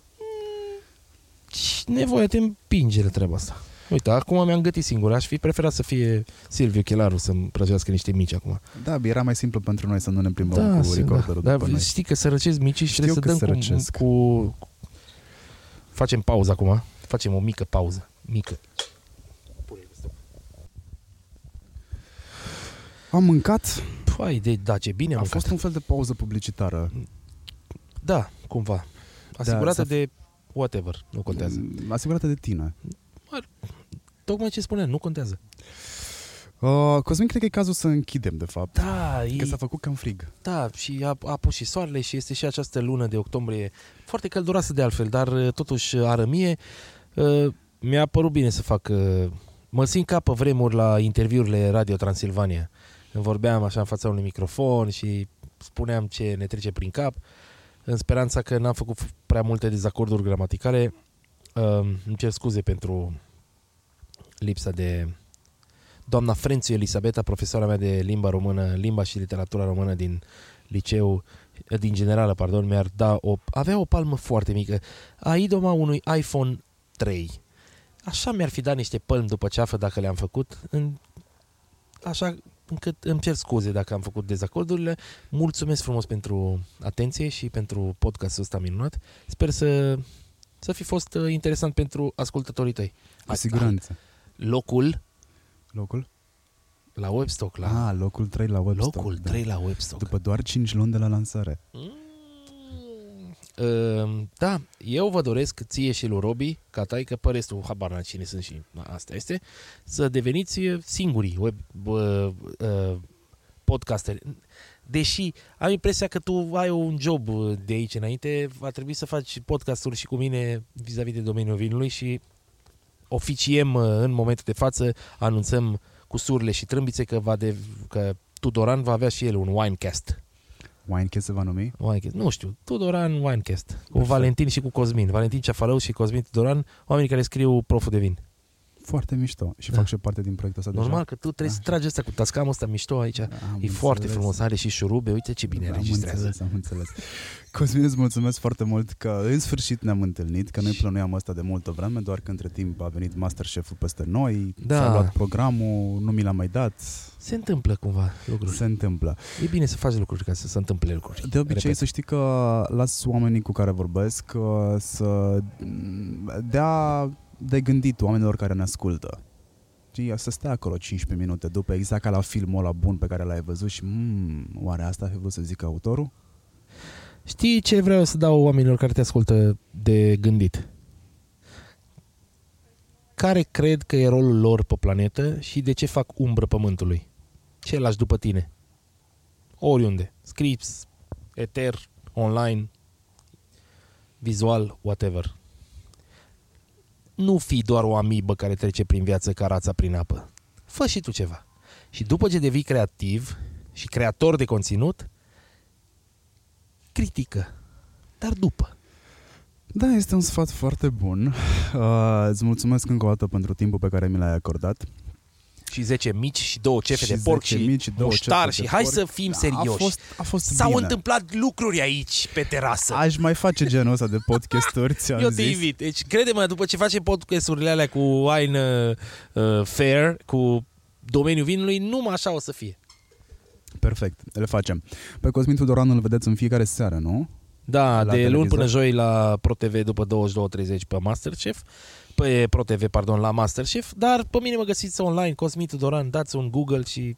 Și nevoia te împinge la treaba asta. Uite, acum mi-am gătit singur. Aș fi preferat să fie Silviu Chelaru să-mi prăjească niște mici acum. Da, era mai simplu pentru noi să nu ne plimbăm Da, cu sunt, recorderul da. după Dar noi. știi că să răcesc micii și Știu trebuie să că dăm se cu, răcesc. cu... Facem pauză acum. Facem o mică pauză. Mică. Am mâncat, Păi, de, da, ce bine am a mâncat. fost un fel de pauză publicitară. Da, cumva. Asigurată s-a- de whatever, nu contează. Mm, Asigurată de tine. Tocmai ce spuneam, nu contează. Uh, Cosmin, cred că e cazul să închidem, de fapt. Da, Că e, s-a făcut cam frig. da și a, a pus și soarele și este și această lună de octombrie foarte călduroasă de altfel, dar uh, totuși arămie. Uh, Mi-a părut bine să fac... uh, Mă simt ca pe vremuri la interviurile Radio Transilvania. Când vorbeam așa în fața unui microfon și spuneam ce ne trece prin cap, în speranța că n-am făcut f- prea multe dezacorduri gramaticale. Uh, Îmi cer scuze pentru lipsa de doamna Frențu Elisabeta, profesoara mea de limba română, limba și literatura română din liceu, din generală, pardon, mi-ar da o, avea o palmă foarte mică, a idoma unui iPhone 3. Așa mi-ar fi dat niște pălmi după ceafă dacă le-am făcut, în, așa încât îmi cer scuze dacă am făcut dezacordurile. Mulțumesc frumos pentru atenție și pentru podcastul ăsta minunat. Sper să, să fi fost uh, interesant pentru ascultătorii tăi. Cu siguranță. Locul Locul? la Webstock, la Ah, locul 3 la Webstock. locul da. 3 la Webstock. După doar 5 luni de la lansare. Mm, uh, da, eu vă doresc ție și lui Robi, ca tai, că pe restul, habar n cine sunt și na, asta este, să deveniți singurii web, uh, uh, podcasteri. Deși am impresia că tu ai un job de aici înainte, va trebui să faci podcasturi și cu mine vis-a-vis de domeniul vinului și oficiem uh, în momentul de față, anunțăm cu surle și trâmbițe că, va de, că Tudoran va avea și el un winecast. Winecast se va numi? Winecast. Nu știu, Tudoran Winecast. Cu Perfect. Valentin și cu Cosmin. Valentin Ceafalău și Cosmin Tudoran, oamenii care scriu proful de vin. Foarte mișto. Și Da. fac și parte din proiectul ăsta Normal deja. că tu trebuie să Așa. tragi asta cu tascamul ăsta mișto aici. Am e foarte înțeles. frumos, are și șurube, uite ce bine am înregistrează. înțeles, am înțeles. Cosmin, îți mulțumesc foarte mult că în sfârșit ne-am întâlnit, că noi plănuiam asta de multă vreme, doar că între timp a venit Masterchef-ul peste noi, Da. s-a luat programul, nu mi l-a mai dat, Se întâmplă cumva lucruri. se întâmplă. E bine să faci lucruri ca să se întâmple lucruri. De obicei Repet. să știi că las oamenii cu care vorbesc uh, să dea de gândit oamenilor care ne ascultă. Știi, să stea acolo 15 minute după, exact ca la filmul ăla bun pe care l-ai văzut și mmm, oare asta a vrut să zică autorul? Știi ce vreau să dau oamenilor care te ascultă de gândit? Care cred că e rolul lor pe planetă și de ce fac umbră pământului? Ce lași după tine? Oriunde. Scripts, eter, online, vizual, whatever. Nu fi doar o amibă care trece prin viață ca rața prin apă. Fă și tu ceva. Și după ce devii creativ și creator de conținut, critică. Dar după. Da, este un sfat foarte bun. Uh, îți mulțumesc încă o dată pentru timpul pe care mi l-ai acordat. Și 10 mici și două cefe Și de porc 10 și mici, două muștar cefe și de hai porc. să fim A serioși. fost, a fost S-au bine. întâmplat lucruri aici, pe terasă. Aș mai face genul ăsta de podcasturi, ți-am Eu te zis. invit. Deci, crede-mă, după ce facem podcasturile alea cu wine uh, uh, fair, cu domeniul vinului, numai așa o să fie. Perfect, le facem. Pe Cosmin Tudoran îl vedeți în fiecare seară, nu? Da, La de luni televizor? până joi la ProTV după 22.30 pe Masterchef, pe ProTV, pardon, la Masterchef, dar pe mine mă găsiți online, Cosmin Tudoran, dați un Google și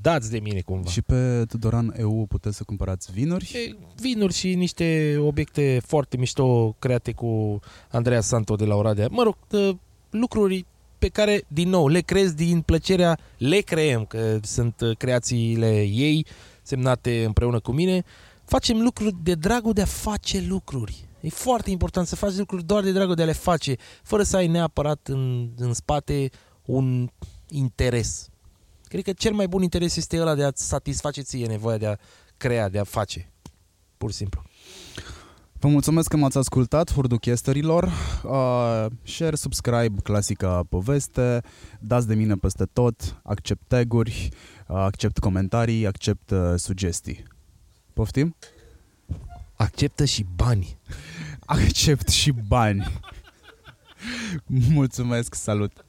dați de mine cumva. Și pe Tudoran EU puteți să cumpărați vinuri. E, vinuri și niște obiecte foarte mișto create cu Andreea Santo de la Oradea. Mă rog, ă, lucruri pe care, din nou, le creez din plăcerea, le creăm, că sunt ă, creațiile ei, semnate împreună cu mine. Facem lucruri de dragul de a face lucruri. E foarte important să faci lucruri doar de dragul de a le face, fără să ai neapărat în, în spate un interes. Cred că cel mai bun interes este ăla de a satisface ție nevoia de a crea, de a face. Pur și simplu. Vă mulțumesc că m-ați ascultat, hurduchesterilor. Uh, share, subscribe, clasica poveste. Dați de mine peste tot. Accept taguri, uh, accept comentarii, accept uh, sugestii. Poftim? Acceptă și bani. Accept și bani. Mulțumesc, salut!